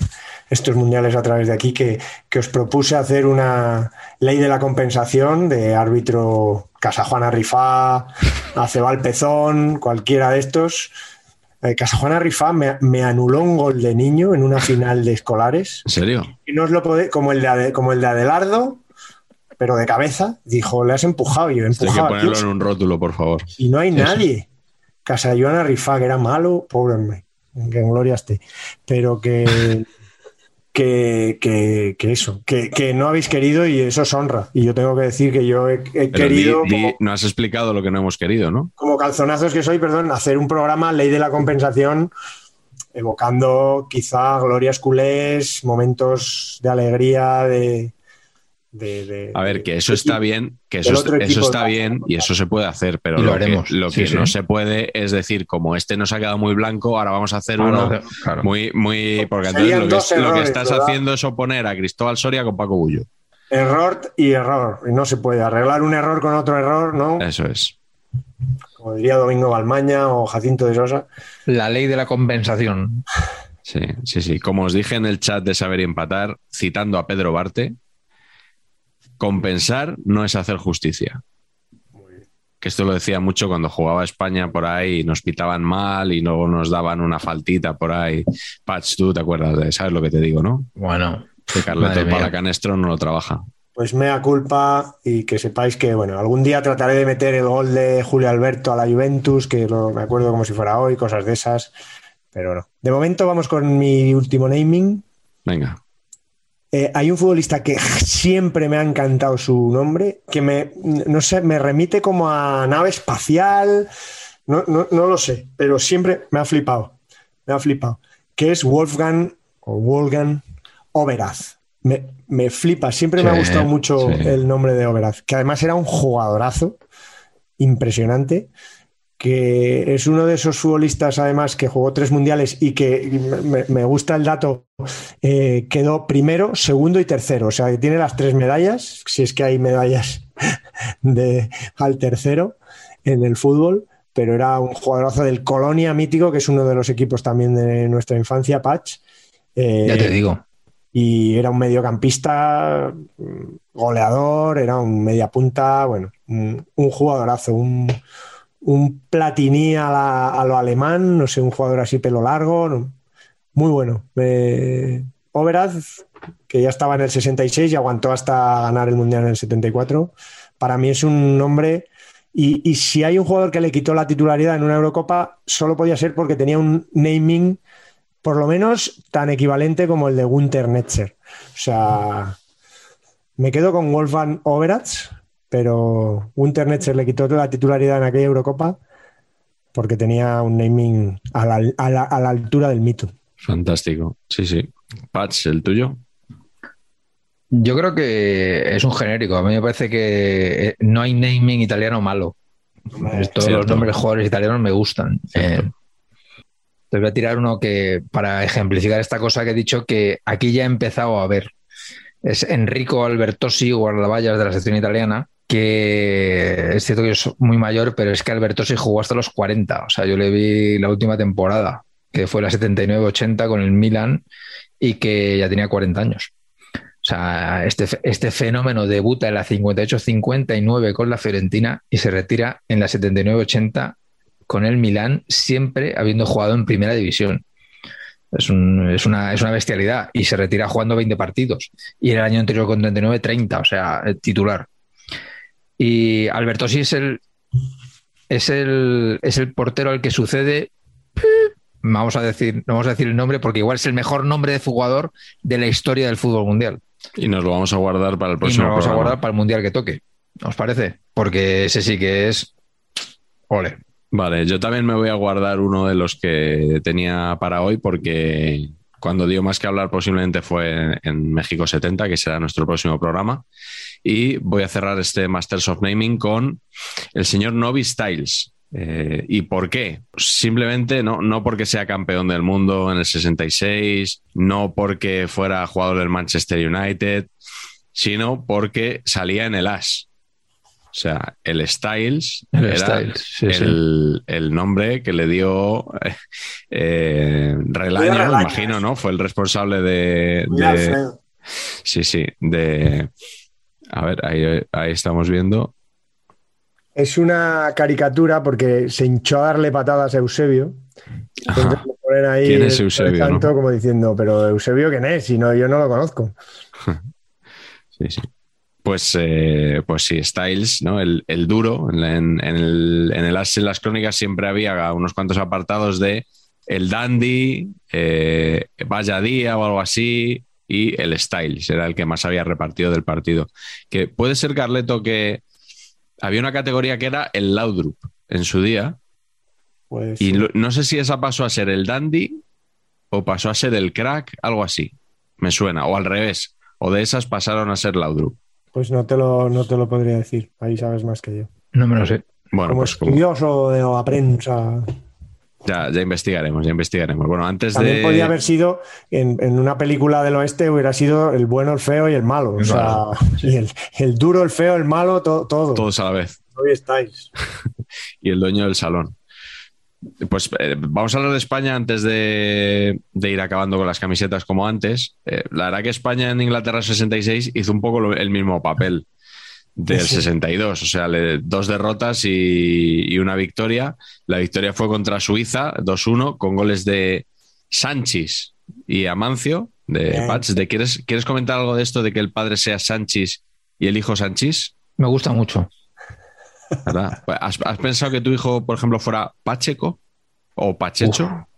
estos mundiales a través de aquí, que, que os propuse hacer una ley de la compensación de árbitro Casajuana Rifá, Acebal Pezón, cualquiera de estos. Eh, Casajuana Rifá me, me anuló un gol de niño en una final de escolares. ¿En serio? Y no os lo podéis, como el de, como el de Adelardo, pero de cabeza, dijo, le has empujado. Y yo, que empujado. ponerlo ¿quién en un rótulo, por favor. y no hay nadie. Casa Joana Rifá, que era malo, pobre hombre, que en gloria esté. Pero que, que, que, que eso, que, que no habéis querido y eso es honra. Y yo tengo que decir que yo he, he Pero di- querido, di- como, no has explicado lo que no hemos querido, ¿no? como calzonazos que soy, perdón, hacer un programa Ley de la Compensación, evocando quizá glorias culés, momentos de alegría, de. De- de- A ver, que eso de- está bien, que eso, está bien y eso se puede hacer, pero lo que- haremos. lo Sí, que sí. no se puede es decir, como este nos ha quedado muy blanco, ahora vamos a hacer uno claro. muy, muy. Porque entonces lo que, lo estás ¿verdad? haciendo es oponer a Cristóbal Soria con Paco Bullo. Error y error. Y no se puede arreglar un error con otro error, ¿no? Eso es. como diría Domingo Balmaña o Jacinto de Sosa. La ley de la compensación. Sí, sí, sí. Como os dije en el chat de Saber y Empatar, citando a Pedro Barte, compensar no es hacer justicia. Que esto lo decía mucho cuando jugaba España por ahí y nos pitaban mal y luego nos daban una faltita por ahí. Patch, tú te acuerdas de, sabes lo que te digo, ¿no? Bueno, Que Carleto mía. Palacanestro no lo trabaja. Pues mea culpa y que sepáis que, bueno, algún día trataré de meter el gol de Julio Alberto a la Juventus, que lo, me acuerdo como si fuera hoy, cosas de esas, pero no. De momento vamos con mi último naming. Venga. Eh, hay un futbolista que siempre me ha encantado su nombre, que me, no sé, me remite como a nave espacial, no, no, no lo sé, pero siempre me ha flipado, me ha flipado, que es Wolfgang o Wolfgang Oberaz. Me, me flipa, siempre me ha gustado mucho sí. el nombre de Oberaz, que además era un jugadorazo impresionante, que es uno de esos futbolistas además que jugó tres mundiales y que me, me gusta el dato, eh, quedó primero, segundo y tercero, o sea, que tiene las tres medallas, si es que hay medallas de, al tercero en el fútbol, pero era un jugadorazo del Colonia mítico, que es uno de los equipos también de nuestra infancia, Patch. Eh, ya te digo. y era un mediocampista mm, goleador, era un mediapunta, bueno, un, un jugadorazo, un, un platiní a, la- a lo alemán, no sé, un jugador así pelo largo, muy bueno. Eh, que ya estaba en el 66 y aguantó hasta ganar el Mundial en el 74, para mí es un nombre... Y, si hay un jugador que le quitó la titularidad en una Eurocopa, solo podía ser porque tenía un naming por lo menos tan equivalente como el de Gunther Netzer. O sea, me quedo con Wolfgang Oberaz, pero Gunther Netzer le quitó la titularidad en aquella Eurocopa. porque tenía un naming a la, a la- a la altura del mito. Fantástico. Sí, sí. Patch, el tuyo. Yo creo que es un genérico. A mí me parece que eh, no hay naming italiano malo. Todos los nombres de jugadores italianos me gustan. Eh, te voy a tirar uno que, para ejemplificar esta cosa que he dicho, que aquí ya he empezado a ver. Es Enrico Albertosi, guardaballas de la sección italiana, que es cierto que es muy mayor, pero es que Albertosi jugó hasta los 40. O sea, yo le vi la última temporada, que fue la 79-80 con el Milan, y que ya tenía 40 años. O sea, este, este fenómeno debuta en la 58-59 con la Fiorentina y se retira en la 79-80 con el Milán, siempre habiendo jugado en primera división. Es, un- es una, es una bestialidad y se retira jugando 20 partidos. Y el año anterior con 39, 30, o sea, eh, titular. Y Albertosi es el, es el, es el portero al que sucede. Vamos a decir, no vamos a decir el nombre porque igual es el mejor nombre de jugador de la historia del fútbol mundial. Y nos lo vamos a guardar para el Y próximo nos lo vamos a guardar para el mundial que toque. ¿Os parece? Porque ese sí que es. Ole. Vale, yo también me voy a guardar uno de los que tenía para hoy porque cuando dio más que hablar posiblemente fue en, en México 70, que será nuestro próximo programa. Y voy a cerrar este Masters of Naming con el señor Novi Styles. Eh, ¿Y por qué? Simplemente no, no porque sea campeón del mundo en el 66, no porque fuera jugador del Manchester United, sino porque salía en el As. O sea, el Styles El era Styles, sí, sí. el, el nombre que le dio eh, Relaño, Relaño, me imagino, ¿no? Fue el responsable de, de-. Sí, sí, de... A ver, ahí, ahí estamos viendo. Es una caricatura porque se hinchó a darle patadas a Eusebio. Entonces Ajá. le ponen ahí ¿Quién es Eusebio, santo no? como diciendo, pero Eusebio quién es, si no, yo no lo conozco. Sí, sí. Pues, eh, pues sí, Styles, ¿no? El, el duro. En, la- en- en el, en el As en las crónicas siempre había unos cuantos apartados de el Dandy, eh, Vaya Día o algo así, y el Styles era el que más había repartido del partido. Que puede ser, Carleto, que había una categoría que era el Laudrup en su día, Pues, y lo- no sé si esa pasó a ser el Dandy o pasó a ser el Crack, algo así. Me suena, o al revés. O de esas pasaron a ser Laudrup. pues no, te lo, no te lo podría decir. Ahí sabes más que yo. No me lo sé. Bueno, como pues como- de la prensa. Ya, ya investigaremos, ya investigaremos. Bueno, antes También de. podía haber sido, en, en una película del oeste, hubiera sido el bueno, el feo y el malo. O El sea, malo, y el, el duro, el feo, el malo, to- todo. Todos a la vez. Hoy estáis. Y el dueño del salón. Pues eh, vamos a hablar de España antes de, de ir acabando con las camisetas como antes. Eh, la verdad que España en Inglaterra 66 hizo un poco lo- el mismo papel del Sí. 62, o sea, le- dos derrotas y, y una victoria. La victoria fue contra Suiza 2-1 con goles de Sánchez y Amancio de. Pats. ¿De, ¿quieres, ¿Quieres comentar algo de esto de que el padre sea Sánchez y el hijo Sánchez? Me gusta mucho. ¿Verdad? ¿Has, has pensado que tu hijo, por ejemplo, fuera Pacheco o Pachecho?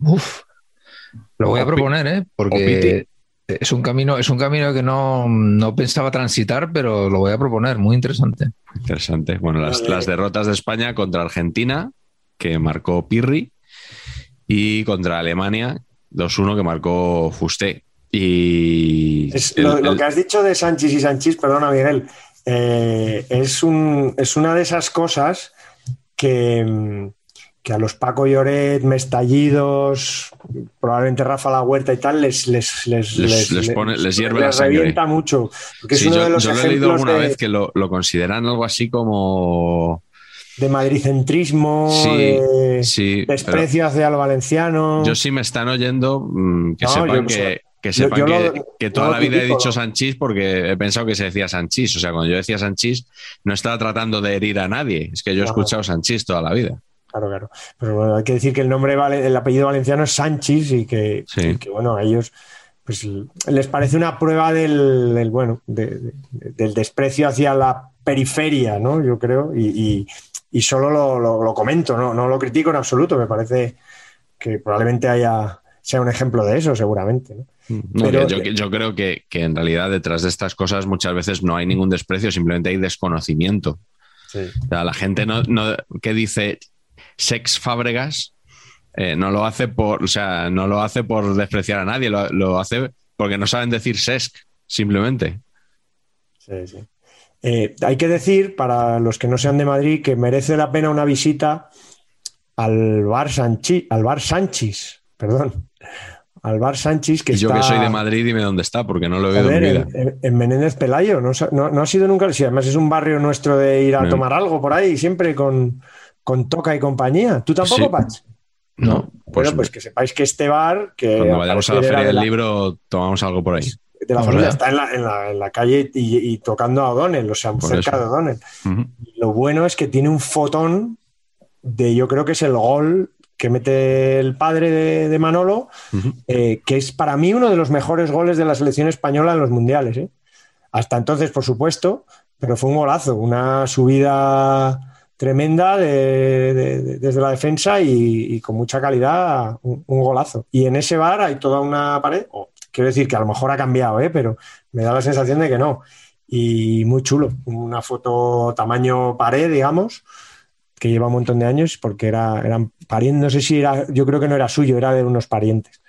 Uf. Lo voy a proponer, ¿eh? Porque es un camino, es un camino que no, no pensaba transitar, pero lo voy a proponer. Muy interesante. Interesante. Bueno, las, las derrotas de España contra Argentina, que marcó Pirri, y contra Alemania, 2-1, que marcó Fusté. Y Es el- lo, que has dicho de Sánchez y Sánchez, perdona Miguel, eh, es, un, es una de esas cosas que, mm, que a los Paco Lloret, Mestallidos, probablemente Rafa La Huerta y tal, les, les, les, Les- les pone- les hierve la sangre. revienta mucho. Porque es uno yo, de los yo lo he leído alguna de, vez que lo, lo consideran algo así como. de madricentrismo, Sí, de sí, desprecio hacia lo valenciano. Yo sí me están oyendo, que No, sepan yo- que, que, sepan yo que, lo- que toda la vida he dicho. Sanchís porque he pensado que se decía Sanchís. O sea, cuando yo decía Sanchís, no estaba tratando de herir a nadie. Es que yo he escuchado Sanchís toda la vida. Claro, claro. Pero bueno, hay que decir que el nombre, el apellido valenciano es Sánchez y que, Sí. y que, bueno, a ellos pues les parece una prueba del, del, bueno, de- de- del desprecio hacia la periferia, ¿no? Yo creo, y, y- y solo lo, lo- lo comento, ¿no? no lo critico en absoluto, me parece que probablemente haya sea un ejemplo de eso, seguramente. ¿no? No, Pero- que yo, yo creo que, que en realidad detrás de estas cosas muchas veces no hay ningún desprecio, simplemente hay desconocimiento. Sí. O sea, la gente no, no- que dice Sex Fábregas eh, no lo hace por, o sea, no lo hace por despreciar a nadie, lo, lo hace porque no saben decir sesc, simplemente. Sí, sí. Eh, hay que decir, para los que no sean de Madrid, que merece la pena una visita al bar, Sanchi, al bar Sánchez, perdón, al bar Sánchez que Y yo está... que soy de Madrid, dime dónde está, porque no lo he oído en mi vida. en, en- en Menéndez Pelayo, no, no, no ha sido nunca, sí, además es un barrio nuestro de ir a No. tomar algo por ahí, siempre con, con Toca y compañía. ¿Tú tampoco, Sí. Pach? No, pues, bueno, pues que sepáis que este bar, que cuando vayamos a la feria del la- libro, tomamos algo por ahí. de la familia, está en la, en la- en la calle y, y tocando a O'Donnell, o sea, Por cerca eso. de O'Donnell. Lo bueno es que tiene un fotón de, yo creo que es el gol que mete el padre de, de Manolo, eh, que es para mí uno de los mejores goles de la selección española en los mundiales. ¿eh? Hasta entonces, por supuesto, pero fue un golazo, una subida tremenda de- de- de- desde la defensa y, con mucha calidad, un, golazo. Y en ese bar hay toda una pared, quiero decir que a lo mejor ha cambiado, ¿eh? pero me da la sensación de que no. Y muy chulo, una foto tamaño pared, digamos, que lleva un montón de años porque era, eran parientes, no sé si era, yo creo que no era suyo, era de unos parientes.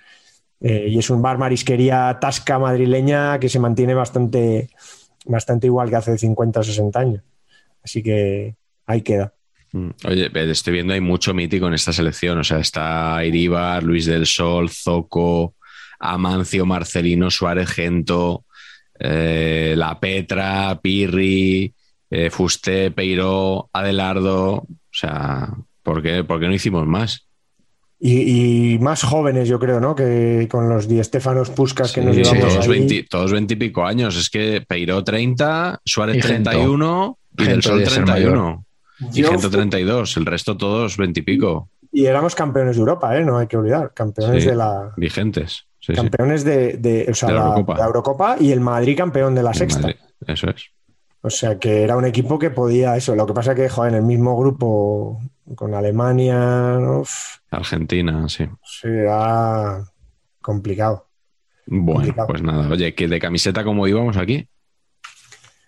Eh, y es un bar marisquería tasca madrileña que se mantiene bastante, bastante igual que hace 50 o 60 años. Así que ahí queda. Mm. Oye, ve, estoy viendo hay mucho mítico en esta selección. O sea, está Iribar, Luis del Sol, Zoco, Amancio, Marcelino, Suárez, Gento, eh, La Petra, Pirri, eh, Fusté, Peiró, Adelardo. O sea, ¿por qué, por qué no hicimos más? Y, y más jóvenes, yo creo, ¿no? Que con los Di Estefanos Puscas que nos Sí, llevamos todos, ahí. 20, todos 20 y pico años. Es que Peiró 30, Suárez Y Gento. 31 y del Sol debe ser 31. Y Yo- Gento 32. El resto todos 20 y pico. Y éramos campeones de Europa, ¿eh? No hay que olvidar. Campeones Sí. de la. Vigentes. Sí, sí. Campeones de, de- o sea, De la Eurocopa. la Eurocopa y el Madrid campeón de la sexta. Madrid. Eso es. O sea que era un equipo que podía eso. Lo que pasa que, joder, en el mismo grupo con Alemania, Argentina, sí. sí, era complicado. Bueno, Complicado. pues nada. Oye, que de camiseta como íbamos aquí.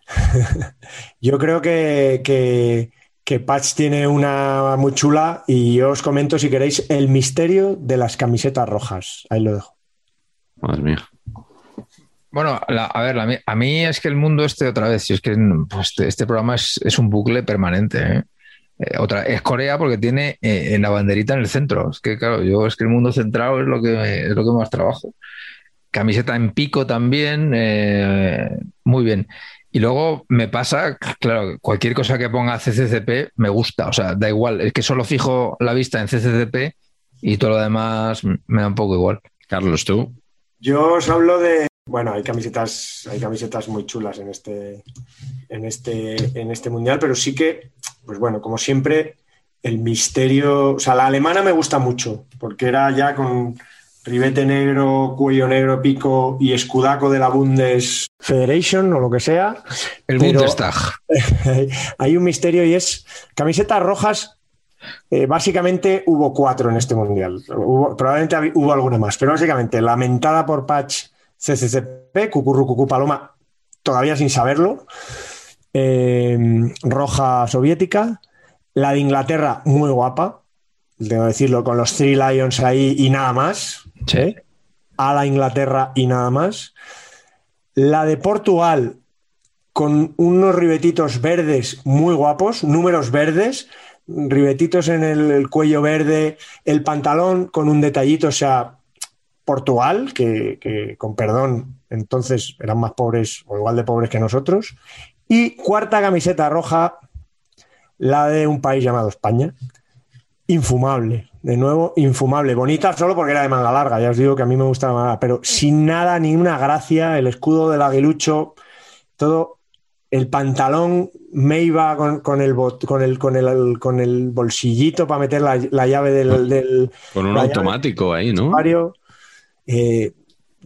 Yo creo que, que, que Patch tiene una muy chula y yo os comento, si queréis, el misterio de las camisetas rojas. Ahí lo dejo. Madre mía. Bueno, la- a ver, la a mí es que el mundo este otra vez, si es que pues, este, este programa es, es un bucle permanente. ¿eh? Eh, otra, es Corea porque tiene eh, la banderita en el centro. Es que, claro, yo es que el mundo centrado es lo que, es lo que más trabajo. Camiseta en pico también, eh, muy bien. Y luego me pasa, claro, cualquier cosa que ponga CCCP me gusta, o sea, da igual, es que solo fijo la vista en CCCP y todo lo demás me da un poco igual. Carlos, tú. Yo os hablo de. Bueno, hay camisetas, hay camisetas muy chulas en este, en este, en este mundial, pero sí que, pues bueno, como siempre, el misterio. O sea, la alemana me gusta mucho, porque era ya con ribete negro, cuello negro, pico y escudaco de la Bundes Federation o lo que sea. El Pero- Bundestag. hay un misterio y es camisetas rojas. eh, básicamente hubo cuatro en este mundial. Hubo- probablemente hubo alguna más, pero básicamente lamentada por Patch CCCP, Cucurru Cucú Paloma, todavía sin saberlo. eh, roja soviética. La de Inglaterra, muy guapa. Debo decirlo, con los Three Lions ahí y nada más. Sí. A la Inglaterra y nada más. La de Portugal, con unos ribetitos verdes muy guapos, números verdes, ribetitos en el, el cuello verde, el pantalón con un detallito, o sea, Portugal, que, con perdón, entonces eran más pobres o igual de pobres que nosotros. Y cuarta camiseta roja, la de un país llamado España. Infumable, de nuevo, infumable. Bonita solo porque era de manga larga, ya os digo que a mí me gusta la manga larga, pero sin nada, ni una gracia, el escudo del aguilucho, todo, el pantalón me iba con, con el, bot- con, el, con, el, con el bolsillito para meter la, la llave del, del Con un automático ahí, ¿no? Eh,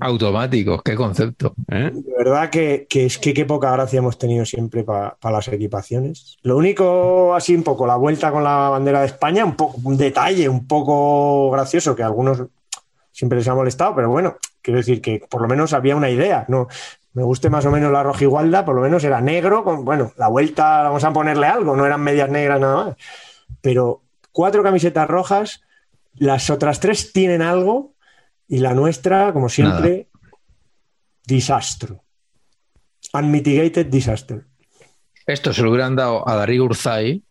Automáticos, qué concepto. ¿Eh? de verdad que, que es que qué poca gracia hemos tenido siempre para las equipaciones. Lo único, así un poco, la vuelta con la bandera de España, un, poco, un detalle un poco gracioso que a algunos siempre les ha molestado, pero bueno, quiero decir que por lo menos había una idea. No, me guste más o menos la roja igualda, por lo menos era negro, con, bueno, la vuelta, vamos a ponerle algo, no eran medias negras nada más. Pero cuatro camisetas rojas, las otras tres tienen algo y la nuestra, como siempre, desastre. Unmitigated disaster. Esto se lo hubieran dado a Darío Urzay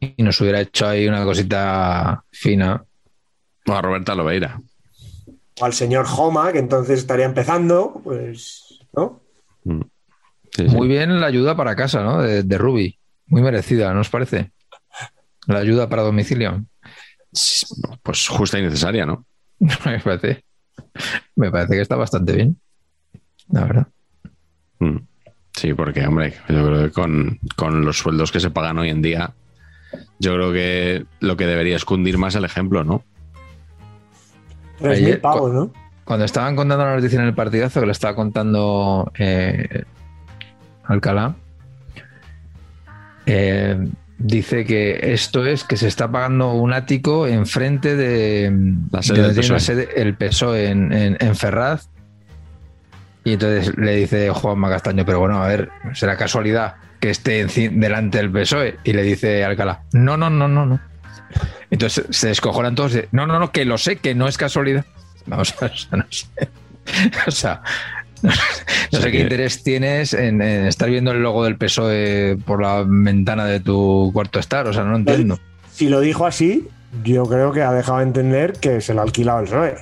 y nos hubiera hecho ahí una cosita fina. O a Roberta Lobeira. O al señor Homa, que entonces estaría empezando, pues, ¿no? Mm. Sí, sí. Muy bien la ayuda para casa, ¿no? De, de Ruby. Muy merecida, ¿no os parece? La ayuda para domicilio. Pues justa y necesaria, ¿no? me parece. Me parece que está bastante bien. La verdad. Mm. Sí, porque, hombre, yo creo que con, con los sueldos que se pagan hoy en día, yo creo que lo que debería es cundir más el ejemplo, ¿no? 3.000 Ayer, pavos, ¿no? Cuando estaban contando la noticia en el partidazo, que le estaba contando eh, Alcalá, eh, dice que esto es que se está pagando un ático enfrente de La sede de del la PSOE. sede el PSOE en, en- en Ferraz. Y entonces le dice Juanma Castaño, pero bueno, a ver, será casualidad que esté delante del PSOE. Y le dice Alcalá, no, no, no, no, no. Entonces se descojonan todos de, no, no, no, que lo sé, que no es casualidad. Vamos a ver, no sé. O sea, no, sé- qué que- interés tienes en, en estar viendo el logo del PSOE por la ventana de tu cuarto estar. O sea, no entiendo. Si lo dijo así, yo creo que ha dejado de entender que se lo ha alquilado el PSOE.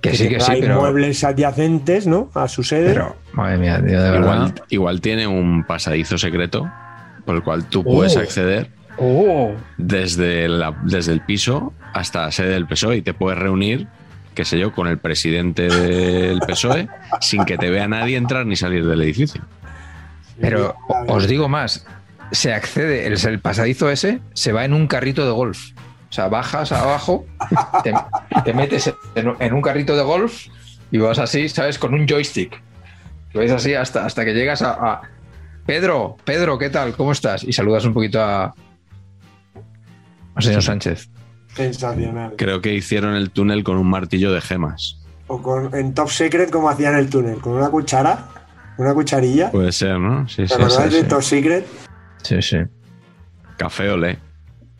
Que sí, que sí, pero, inmuebles adyacentes, ¿no? A su sede. pero madre mía, tío, de verdad. Igual, igual tiene un pasadizo secreto por el cual tú puedes Oh. acceder ¡Oh! desde, la- desde el piso hasta la sede del PSOE y te puedes reunir, qué sé yo, con el presidente del PSOE sin que te vea nadie entrar ni salir del edificio. Pero os digo más, se accede, el, el pasadizo ese se va en un carrito de golf. O sea, bajas abajo, te, te metes en, un- en un carrito de golf y vas así, ¿sabes? Con un joystick. Y vais así hasta, hasta que llegas a, a- Pedro, Pedro, ¿qué tal? ¿Cómo estás? Y saludas un poquito a... al señor Sánchez. Sensacional. Creo que hicieron el túnel con un martillo de gemas. O con, en Top Secret, como hacían el túnel, con una cuchara, una cucharilla. Puede ser, ¿no? Sí, ¿Te sí, sí, de sí. Top Secret? Sí, sí. Café olé.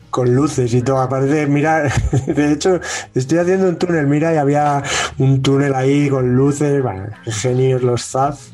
Con luces y todo. Aparte, mira, de hecho, estoy haciendo un túnel, mira, y había un túnel ahí con luces. Bueno, genios los Zaz.